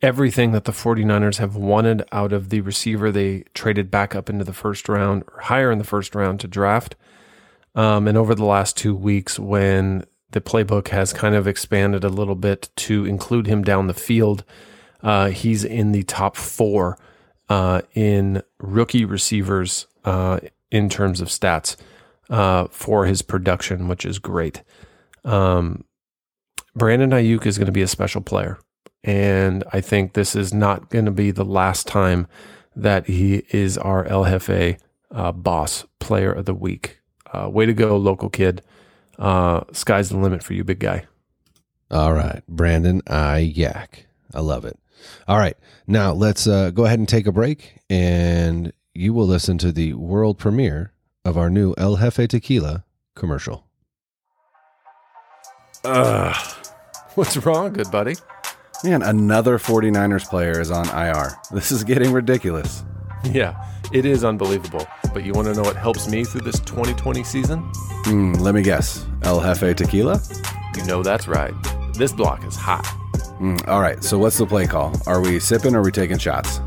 everything that the 49ers have wanted out of the receiver they traded back up into the first round or higher in the first round to draft. Um, and over the last two weeks, when the playbook has kind of expanded a little bit to include him down the field, uh, he's in the top four uh, in rookie receivers uh, in terms of stats uh, for his production, which is great. Um, Brandon Aiyuk is going to be a special player. And I think this is not going to be the last time that he is our El Jefe uh, boss player of the week. Uh, way to go, local kid. Uh, sky's the limit for you, big guy. All right. Brandon Aiyuk. I love it. All right. Now let's uh, go ahead and take a break, and you will listen to the world premiere of our new El Jefe Tequila commercial. Ugh. What's wrong, good buddy? Man, another 49ers player is on IR. This is getting ridiculous. Yeah, it is unbelievable. But you want to know what helps me through this 2020 season? Mm, let me guess. El Jefe Tequila? You know that's right. This block is hot. Mm, all right, so what's the play call? Are we sipping or are we taking shots?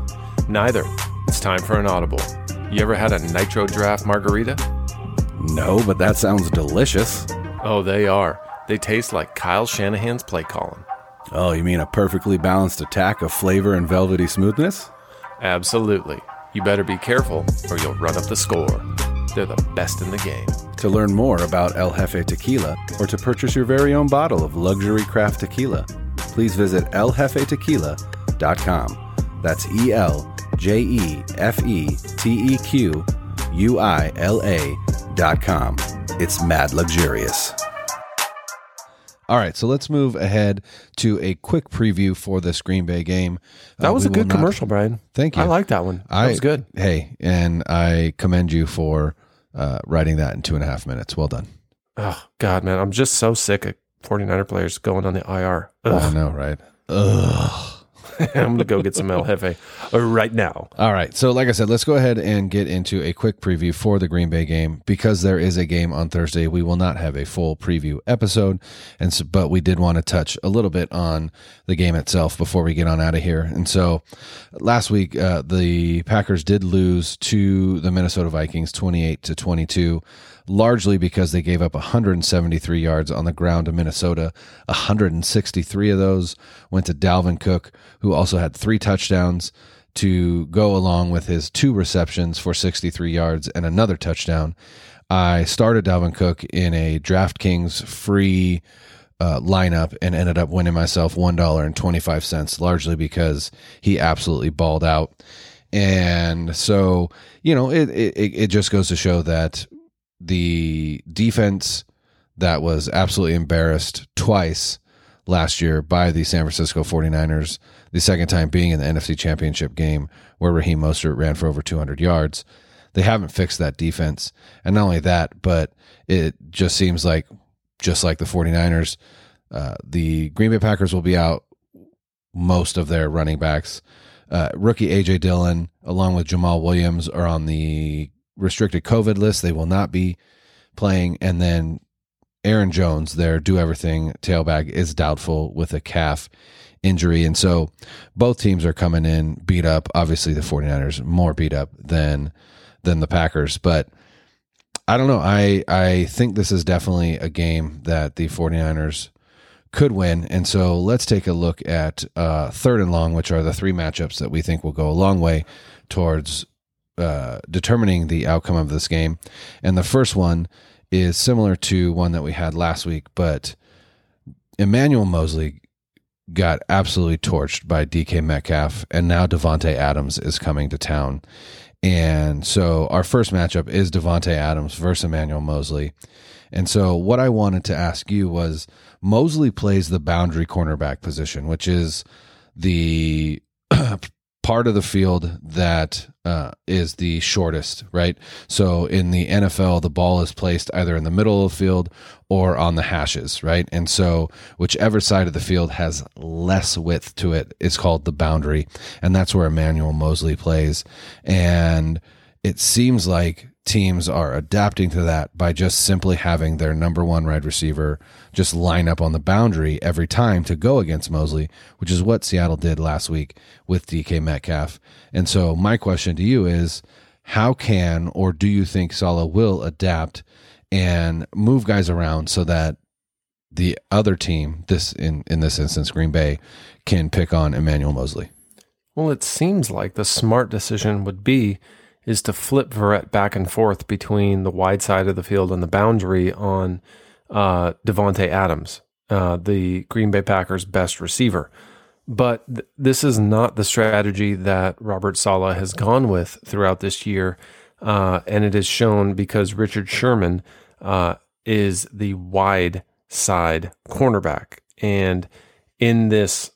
Neither. It's time for an audible. You ever had a nitro draft margarita? No, but that sounds delicious. Oh, they are. They taste like Kyle Shanahan's play calling. Oh, you mean a perfectly balanced attack of flavor and velvety smoothness? Absolutely. You better be careful or you'll run up the score. They're the best in the game. To learn more about El Jefe Tequila or to purchase your very own bottle of luxury craft tequila, please visit eljefetequila.com. That's E L J E F E T E Q U I L com. It's mad luxurious. All right, so let's move ahead to a quick preview for this Green Bay game. That Uh, was a good not- commercial, Brian. Thank you. I like that one. That I- was good. Hey, and I commend you for uh, writing that in two and a half minutes. Well done. Oh, God, man. I'm just so sick of 49er players going on the IR. I Ugh. know, right? Ugh. *laughs* I'm going to go get some El Jefe uh, right now. All right. So, like I said, let's go ahead and get into a quick preview for the Green Bay game because there is a game on Thursday. We will not have a full preview episode, and so, but we did want to touch a little bit on the game itself before we get on out of here. And so, last week uh, the Packers did lose to the Minnesota Vikings, twenty-eight to twenty-two. Largely because they gave up 173 yards on the ground to Minnesota. 163 of those went to Dalvin Cook, who also had three touchdowns to go along with his two receptions for 63 yards and another touchdown. I started Dalvin Cook in a DraftKings free uh, lineup and ended up winning myself $1.25, largely because he absolutely balled out. And so, you know, it, it, it just goes to show that the defense that was absolutely embarrassed twice last year by the San Francisco 49ers, the second time being in the NFC Championship game where Raheem Mostert ran for over 200 yards. They haven't fixed that defense. And not only that, but it just seems like, just like the 49ers, uh, the Green Bay Packers will be out most of their running backs. uh, rookie AJ Dillon, along with Jamaal Williams, are on the restricted COVID list. They will not be playing. And then Aaron Jones, their do everything tailback, is doubtful with a calf injury. And so both teams are coming in beat up. Obviously, the 49ers more beat up than than the Packers. But I don't know. I, I think this is definitely a game that the 49ers could win. And so let's take a look at uh, third and long, which are the three matchups that we think will go a long way towards uh, determining the outcome of this game. And the first one is similar to one that we had last week, but Emmanuel Moseley got absolutely torched by DK Metcalf, and now Davante Adams is coming to town. And so our first matchup is Davante Adams versus Emmanuel Moseley. And so what I wanted to ask you was Moseley plays the boundary cornerback position, which is the *clears throat* part of the field that uh, is the shortest, right? So in the NFL, the ball is placed either in the middle of the field or on the hashes, right? And so whichever side of the field has less width to it is called the boundary. And that's where Emmanuel Moseley plays. And it seems like teams are adapting to that by just simply having their number one wide receiver just line up on the boundary every time to go against Moseley, which is what Seattle did last week with DK Metcalf. And so my question to you is how can or do you think Saleh will adapt and move guys around so that the other team, this in, in this instance, Green Bay, can pick on Emmanuel Moseley? Well, it seems like the smart decision would be is to flip Verrett back and forth between the wide side of the field and the boundary on uh, Davante Adams, uh, the Green Bay Packers' best receiver. But th- this is not the strategy that Robert Saleh has gone with throughout this year, uh, and it is shown because Richard Sherman uh, is the wide side cornerback, and in this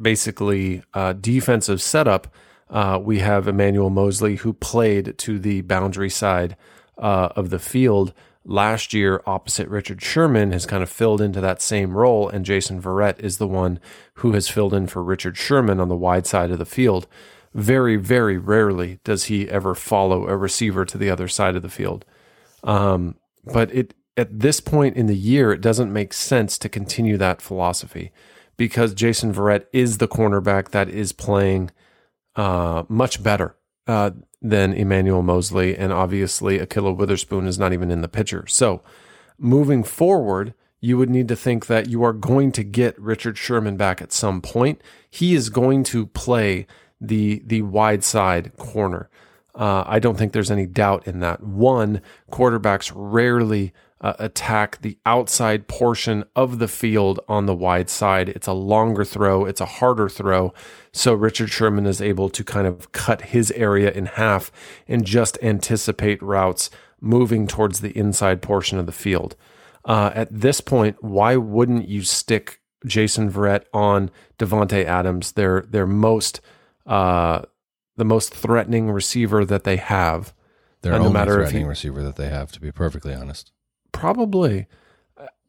basically uh, defensive setup uh, we have Emmanuel Moseley, who played to the boundary side uh, of the field last year opposite Richard Sherman, has kind of filled into that same role. And Jason Verrett is the one who has filled in for Richard Sherman on the wide side of the field. Very, very rarely does he ever follow a receiver to the other side of the field. Um, but it at this point in the year, it doesn't make sense to continue that philosophy because Jason Verrett is the cornerback that is playing – uh, much better uh, than Emmanuel Moseley, and obviously Ahkello Witherspoon is not even in the picture. So, moving forward, you would need to think that you are going to get Richard Sherman back at some point. He is going to play the the wide side corner. Uh, I don't think there's any doubt in that. One, quarterbacks rarely uh, attack the outside portion of the field on the wide side. It's a longer throw, it's a harder throw. So Richard Sherman is able to kind of cut his area in half and just anticipate routes moving towards the inside portion of the field. Uh, at this point, why wouldn't you stick Jason Verrett on Davante Adams, their their most uh, the most threatening receiver that they have? Their only no matter threatening he, receiver that they have, to be perfectly honest probably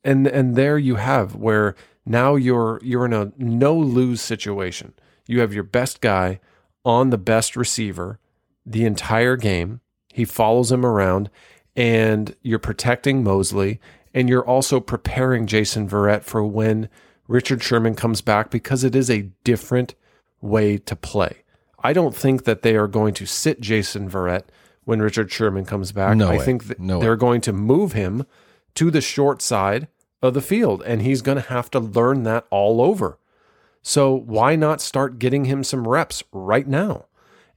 and and there you have where now you're you're in a no lose situation you have your best guy on the best receiver the entire game he follows him around and you're protecting Moseley, and you're also preparing Jason Verrett for when Richard Sherman comes back because it is a different way to play. I don't think that they are going to sit Jason Verrett when Richard Sherman comes back. No I way. think that no they're way. going to move him to the short side of the field, and he's going to have to learn that all over. So why not start getting him some reps right now?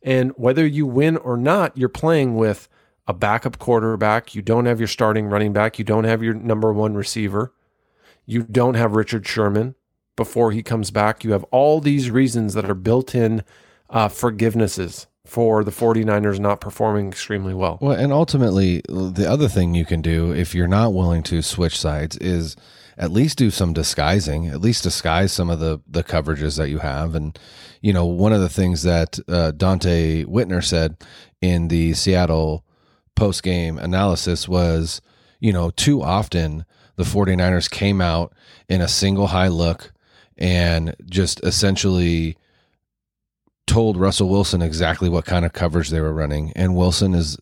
And whether you win or not, you're playing with a backup quarterback. You don't have your starting running back. You don't have your number one receiver. You don't have Richard Sherman before he comes back. You have all these reasons that are built in uh, forgivenesses for the 49ers not performing extremely well. Well, and ultimately, the other thing you can do if you're not willing to switch sides is at least do some disguising, at least disguise some of the, the coverages that you have. And, you know, one of the things that uh, Donte Whitner said in the Seattle post game analysis was, you know, too often the 49ers came out in a single high look and just essentially told Russell Wilson exactly what kind of coverage they were running. And Wilson is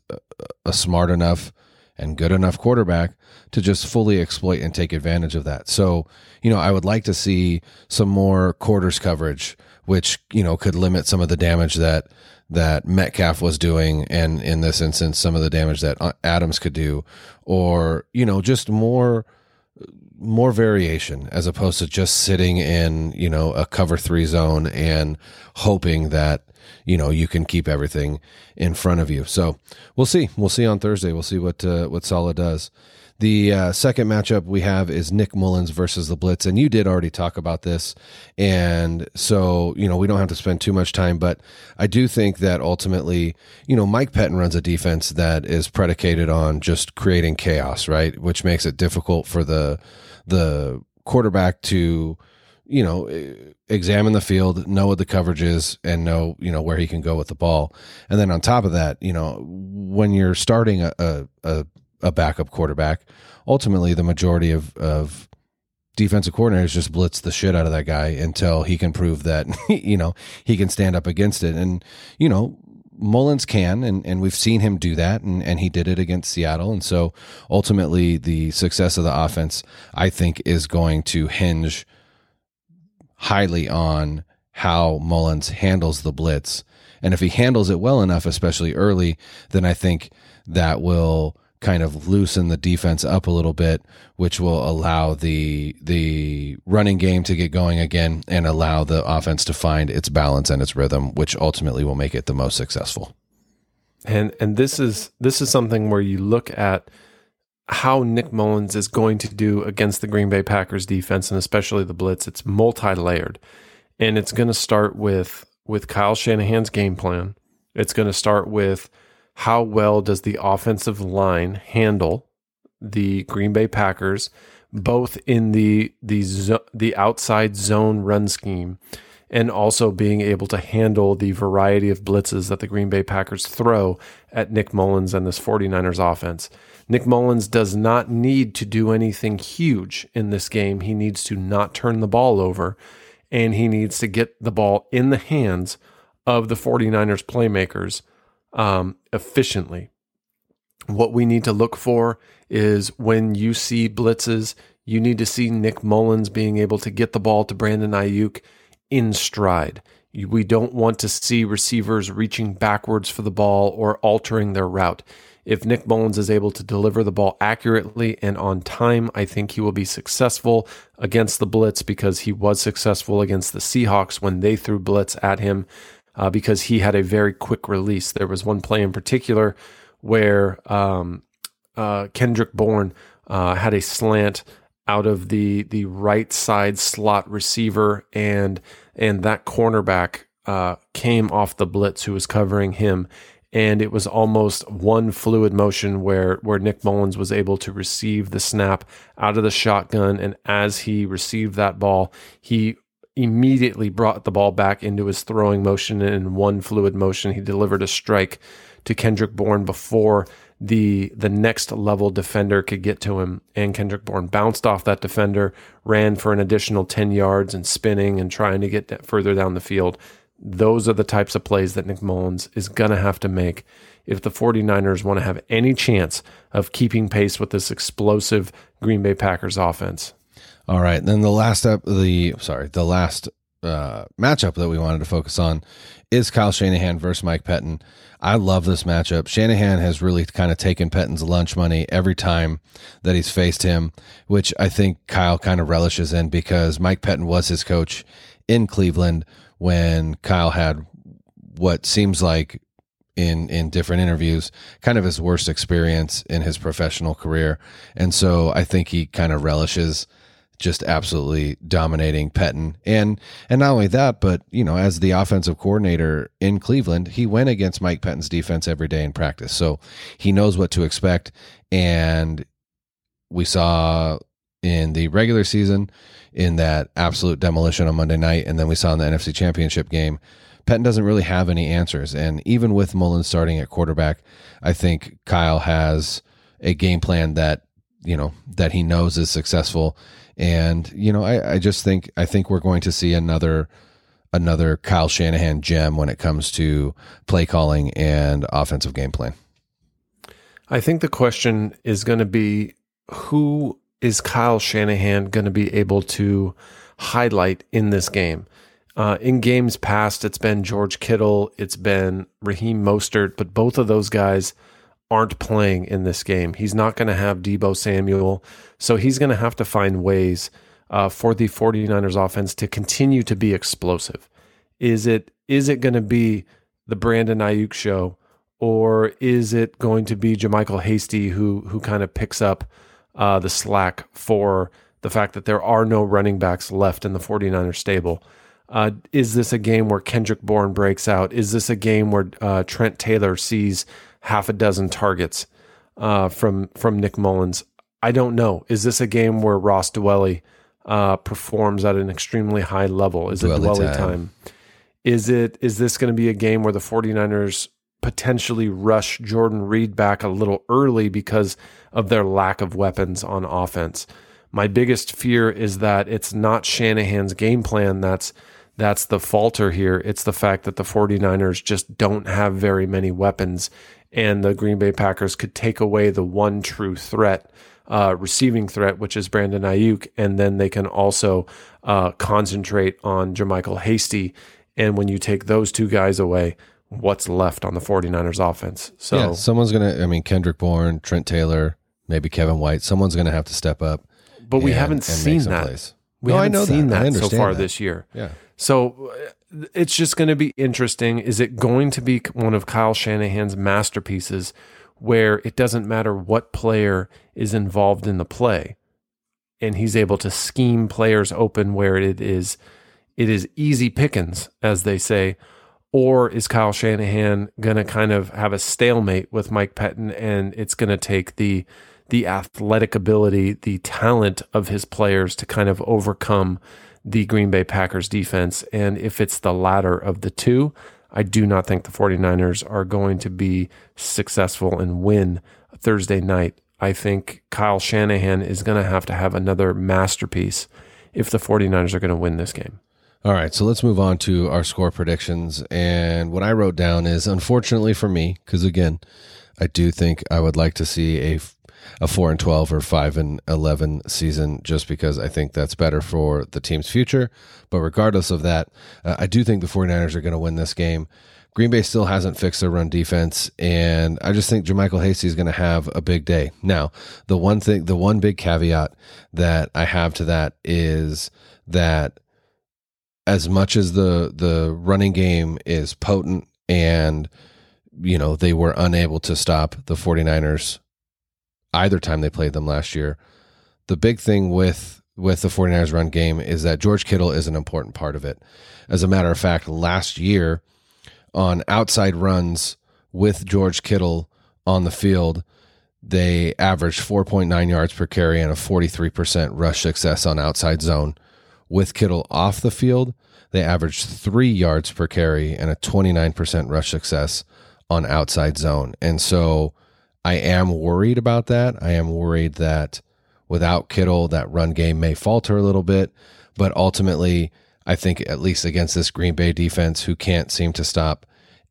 a smart enough and good enough quarterback to just fully exploit and take advantage of that. So, you know, I would like to see some more quarters coverage, which, you know, could limit some of the damage that that Metcalf was doing and in this instance some of the damage that uh, Adams could do or, you know, just more more variation as opposed to just sitting in, you know, a cover 3 zone and hoping that you know you can keep everything in front of you. So we'll see. We'll see on Thursday. We'll see what uh, what Saleh does. The uh, second matchup we have is Nick Mullens versus the Blitz, and you did already talk about this, and so you know we don't have to spend too much time, but I do think that ultimately, you know, Mike Pettine runs a defense that is predicated on just creating chaos, right, which makes it difficult for the the quarterback to you know, examine the field, know what the coverage is, and know, you know, where he can go with the ball. And then on top of that, you know, when you're starting a, a, a backup quarterback, ultimately the majority of, of defensive coordinators just blitz the shit out of that guy until he can prove that, *laughs* you know, he can stand up against it. And, you know, Mullens can, and, and we've seen him do that, and, and he did it against Seattle. And so ultimately, the success of the offense, I think, is going to hinge – highly on how Mullens handles the blitz. And if he handles it well enough, especially early, then I think that will kind of loosen the defense up a little bit, which will allow the the running game to get going again and allow the offense to find its balance and its rhythm, which ultimately will make it the most successful. And and this is this is something where you look at how Nick Mullens is going to do against the Green Bay Packers defense and especially the blitz. It's multi-layered. And it's going to start with with Kyle Shanahan's game plan. It's going to start with how well does the offensive line handle the Green Bay Packers both in the the the outside zone run scheme and also being able to handle the variety of blitzes that the Green Bay Packers throw at Nick Mullens and this 49ers offense. Nick Mullens does not need to do anything huge in this game. He needs to not turn the ball over and he needs to get the ball in the hands of the 49ers playmakers um, efficiently. What we need to look for is when you see blitzes, you need to see Nick Mullens being able to get the ball to Brandon Aiyuk in stride. We don't want to see receivers reaching backwards for the ball or altering their route. If Nick Mullens is able to deliver the ball accurately and on time, I think he will be successful against the blitz because he was successful against the Seahawks when they threw blitz at him uh, because he had a very quick release. There was one play in particular where um, uh, Kendrick Bourne uh, had a slant out of the the right side slot receiver and and that cornerback uh, came off the blitz who was covering him and it was almost one fluid motion where where Nick Mullens was able to receive the snap out of the shotgun and as he received that ball he immediately brought the ball back into his throwing motion and in one fluid motion. He delivered a strike to Kendrick Bourne before the the next level defender could get to him. And Kendrick Bourne bounced off that defender ran for an additional 10 yards and spinning and trying to get further down the field. Those are the types of plays that Nick Mullens is going to have to make if the 49ers want to have any chance of keeping pace with this explosive Green Bay Packers offense. All right, then the last up the sorry, the last uh, matchup that we wanted to focus on is Kyle Shanahan versus Mike Pettine. I love this matchup. Shanahan has really kind of taken Pettine's lunch money every time that he's faced him, which I think Kyle kind of relishes in because Mike Pettine was his coach in Cleveland when Kyle had what seems like in in different interviews kind of his worst experience in his professional career and so i think he kind of relishes just absolutely dominating Pettine. And and not only that, but you know, as the offensive coordinator in Cleveland, he went against Mike Pettine's defense every day in practice. So he knows what to expect. And we saw in the regular season in that absolute demolition on Monday night, and then we saw in the NFC Championship game. Pettine doesn't really have any answers, and even with Mullen starting at quarterback, I think Kyle has a game plan that you know that he knows is successful, and you know I, I just think I think we're going to see another another Kyle Shanahan gem when it comes to play calling and offensive game plan. I think the question is going to be who is Kyle Shanahan going to be able to highlight in this game? Uh, in games past, it's been George Kittle, it's been Raheem Mostert, but both of those guys aren't playing in this game. He's not going to have Deebo Samuel, so he's going to have to find ways uh, for the 49ers offense to continue to be explosive. Is it is it going to be the Brandon Aiyuk show, or is it going to be JaMycal Hasty who who kind of picks up uh, the slack for the fact that there are no running backs left in the 49ers stable? Uh, is this a game where Kendrick Bourne breaks out? Is this a game where uh, Trent Taylor sees half a dozen targets uh, from from Nick Mullens. I don't know. Is this a game where Ross Dwelley uh, performs at an extremely high level? Is it Dwelley time? time? Is it is this going to be a game where the 49ers potentially rush Jordan Reed back a little early because of their lack of weapons on offense? My biggest fear is that it's not Shanahan's game plan that's that's the falter here. It's the fact that the 49ers just don't have very many weapons, and the Green Bay Packers could take away the one true threat, uh, receiving threat, which is Brandon Aiyuk, and then they can also uh, concentrate on JaMycal Hasty. And when you take those two guys away, what's left on the 49ers offense? So yeah, someone's going to, I mean, Kendrick Bourne, Trent Taylor, maybe Kevin White, someone's going to have to step up. But we haven't seen that. Plays. We no, haven't seen that, that so far that. this year. Yeah. So uh, it's just going to be interesting. Is it going to be one of Kyle Shanahan's masterpieces where it doesn't matter what player is involved in the play and he's able to scheme players open where it is it is easy pickings as they say or is Kyle Shanahan going to kind of have a stalemate with Mike Pettine and it's going to take the the athletic ability, the talent of his players to kind of overcome the Green Bay Packers defense. And if it's the latter of the two, I do not think the 49ers are going to be successful and win Thursday night. I think Kyle Shanahan is going to have to have another masterpiece if the 49ers are going to win this game. All right, so let's move on to our score predictions. And what I wrote down is unfortunately for me, because again, I do think I would like to see a a four and twelve or five and eleven season, just because I think that's better for the team's future. But regardless of that, uh, I do think the 49ers are going to win this game. Green Bay still hasn't fixed their run defense, and I just think JaMycal Hasty is going to have a big day. Now, the one thing, the one big caveat that I have to that is that as much as the the running game is potent and you know they were unable to stop the 49ers either time they played them last year. The big thing with with the 49ers run game is that George Kittle is an important part of it. As a matter of fact, last year on outside runs with George Kittle on the field, they averaged 4.9 yards per carry and a 43% rush success on outside zone. With Kittle off the field, they averaged three yards per carry and a 29% rush success on outside zone. And so I am worried about that. I am worried that without Kittle, that run game may falter a little bit. But ultimately, I think at least against this Green Bay defense, who can't seem to stop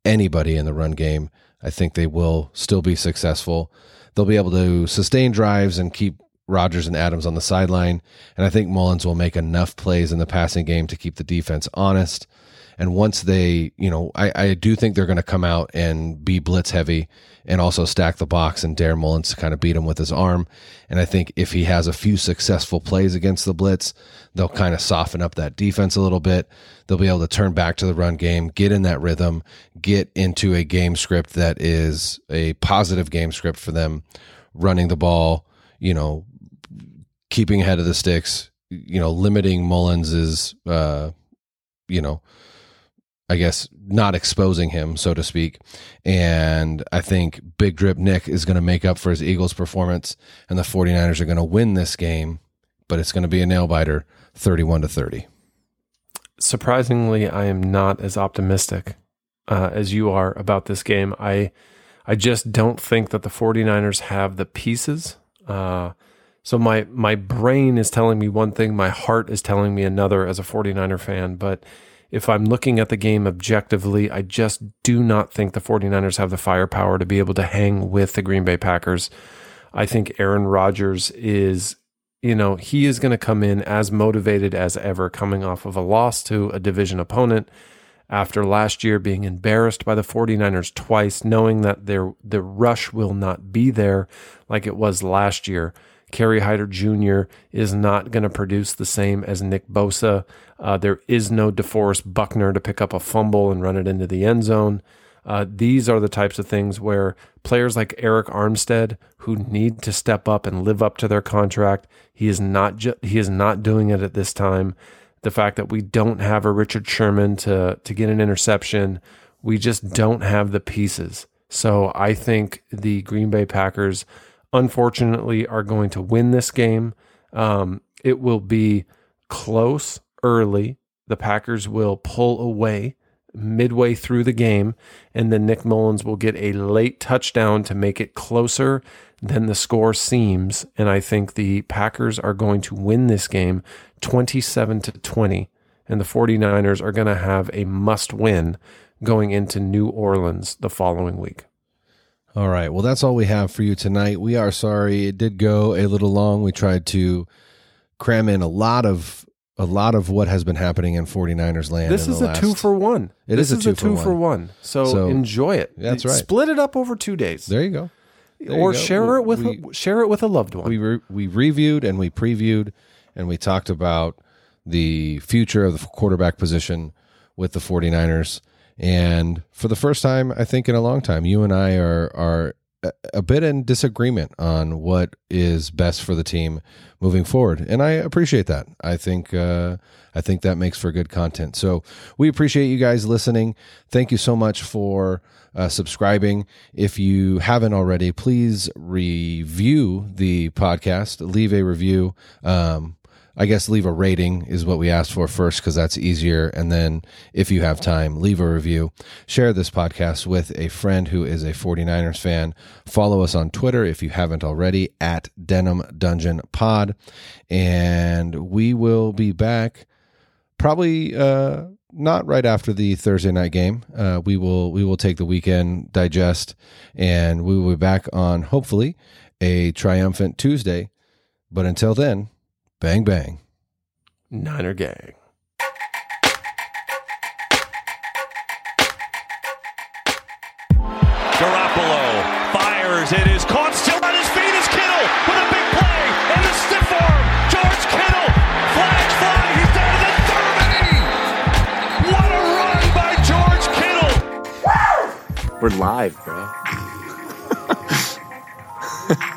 anybody in the run game, I think they will still be successful. They'll be able to sustain drives and keep Rodgers and Adams on the sideline. And I think Mullens will make enough plays in the passing game to keep the defense honest. And once they, you know, I, I do think they're going to come out and be blitz heavy and also stack the box and dare Mullens to kind of beat him with his arm. And I think if he has a few successful plays against the blitz, they'll kind of soften up that defense a little bit. They'll be able to turn back to the run game, get in that rhythm, get into a game script that is a positive game script for them, running the ball, you know, keeping ahead of the sticks, you know, limiting Mullens's, uh, you know, I guess, not exposing him, so to speak. And I think Big Drip Nick is going to make up for his Eagles performance, and the 49ers are going to win this game, but it's going to be a nail biter 31 to 30. Surprisingly, I am not as optimistic uh, as you are about this game. I I just don't think that the 49ers have the pieces. Uh, so my my brain is telling me one thing, my heart is telling me another as a 49er fan, but if I'm looking at the game objectively, I just do not think the 49ers have the firepower to be able to hang with the Green Bay Packers. I think Aaron Rodgers is, you know, he is going to come in as motivated as ever, coming off of a loss to a division opponent after last year being embarrassed by the 49ers twice, knowing that their the rush will not be there like it was last year. Kerry Hyder Jr. is not going to produce the same as Nick Bosa. Uh, there is no DeForest Buckner to pick up a fumble and run it into the end zone. Uh, these are the types of things where players like Arik Armstead, who need to step up and live up to their contract, he is not ju- he is not doing it at this time. The fact that we don't have a Richard Sherman to to get an interception, we just don't have the pieces. So I think the Green Bay Packers unfortunately, are going to win this game. Um, it will be close early. The Packers will pull away midway through the game, and then Nick Mullens will get a late touchdown to make it closer than the score seems. And I think the Packers are going to win this game 27 to 20. And the 49ers are going to have a must win going into New Orleans the following week. All right. Well, that's all we have for you tonight. We are sorry it did go a little long. We tried to cram in a lot of a lot of what has been happening in 49ers land. This is a last, two for one. It this is a two, two for, for one. one. So, So, enjoy it. that's right. Split it up over two days, There you go. There you or go. share it with We- share it with a loved one. we re- we reviewed and we previewed and we talked about the future of the quarterback position with the 49ers and for the first time I think in a long time you and I are are a, bit in disagreement on what is best for the team moving forward and I appreciate that. I think uh I think that makes for good content. So we appreciate you guys listening. Thank you so much for uh, subscribing. If you haven't already, please review the podcast. Leave a review. Um, I guess leave a rating is what we asked for first because that's easier. And then if you have time, leave a review. Share this podcast with a friend who is a 49ers fan. Follow us on Twitter if you haven't already at Denim Dungeon Pod. And we will be back probably uh, not right after the Thursday night game. Uh, we will we will take the weekend, digest, and we will be back on hopefully a triumphant Tuesday. But until then, Bang, bang. Niner Gang. Garoppolo fires. It is caught. Still on his feet is Kittle with a big play and the stiff arm. George Kittle. Flags fly. He's down to the 30. What a run by George Kittle. We're live, bro. *laughs*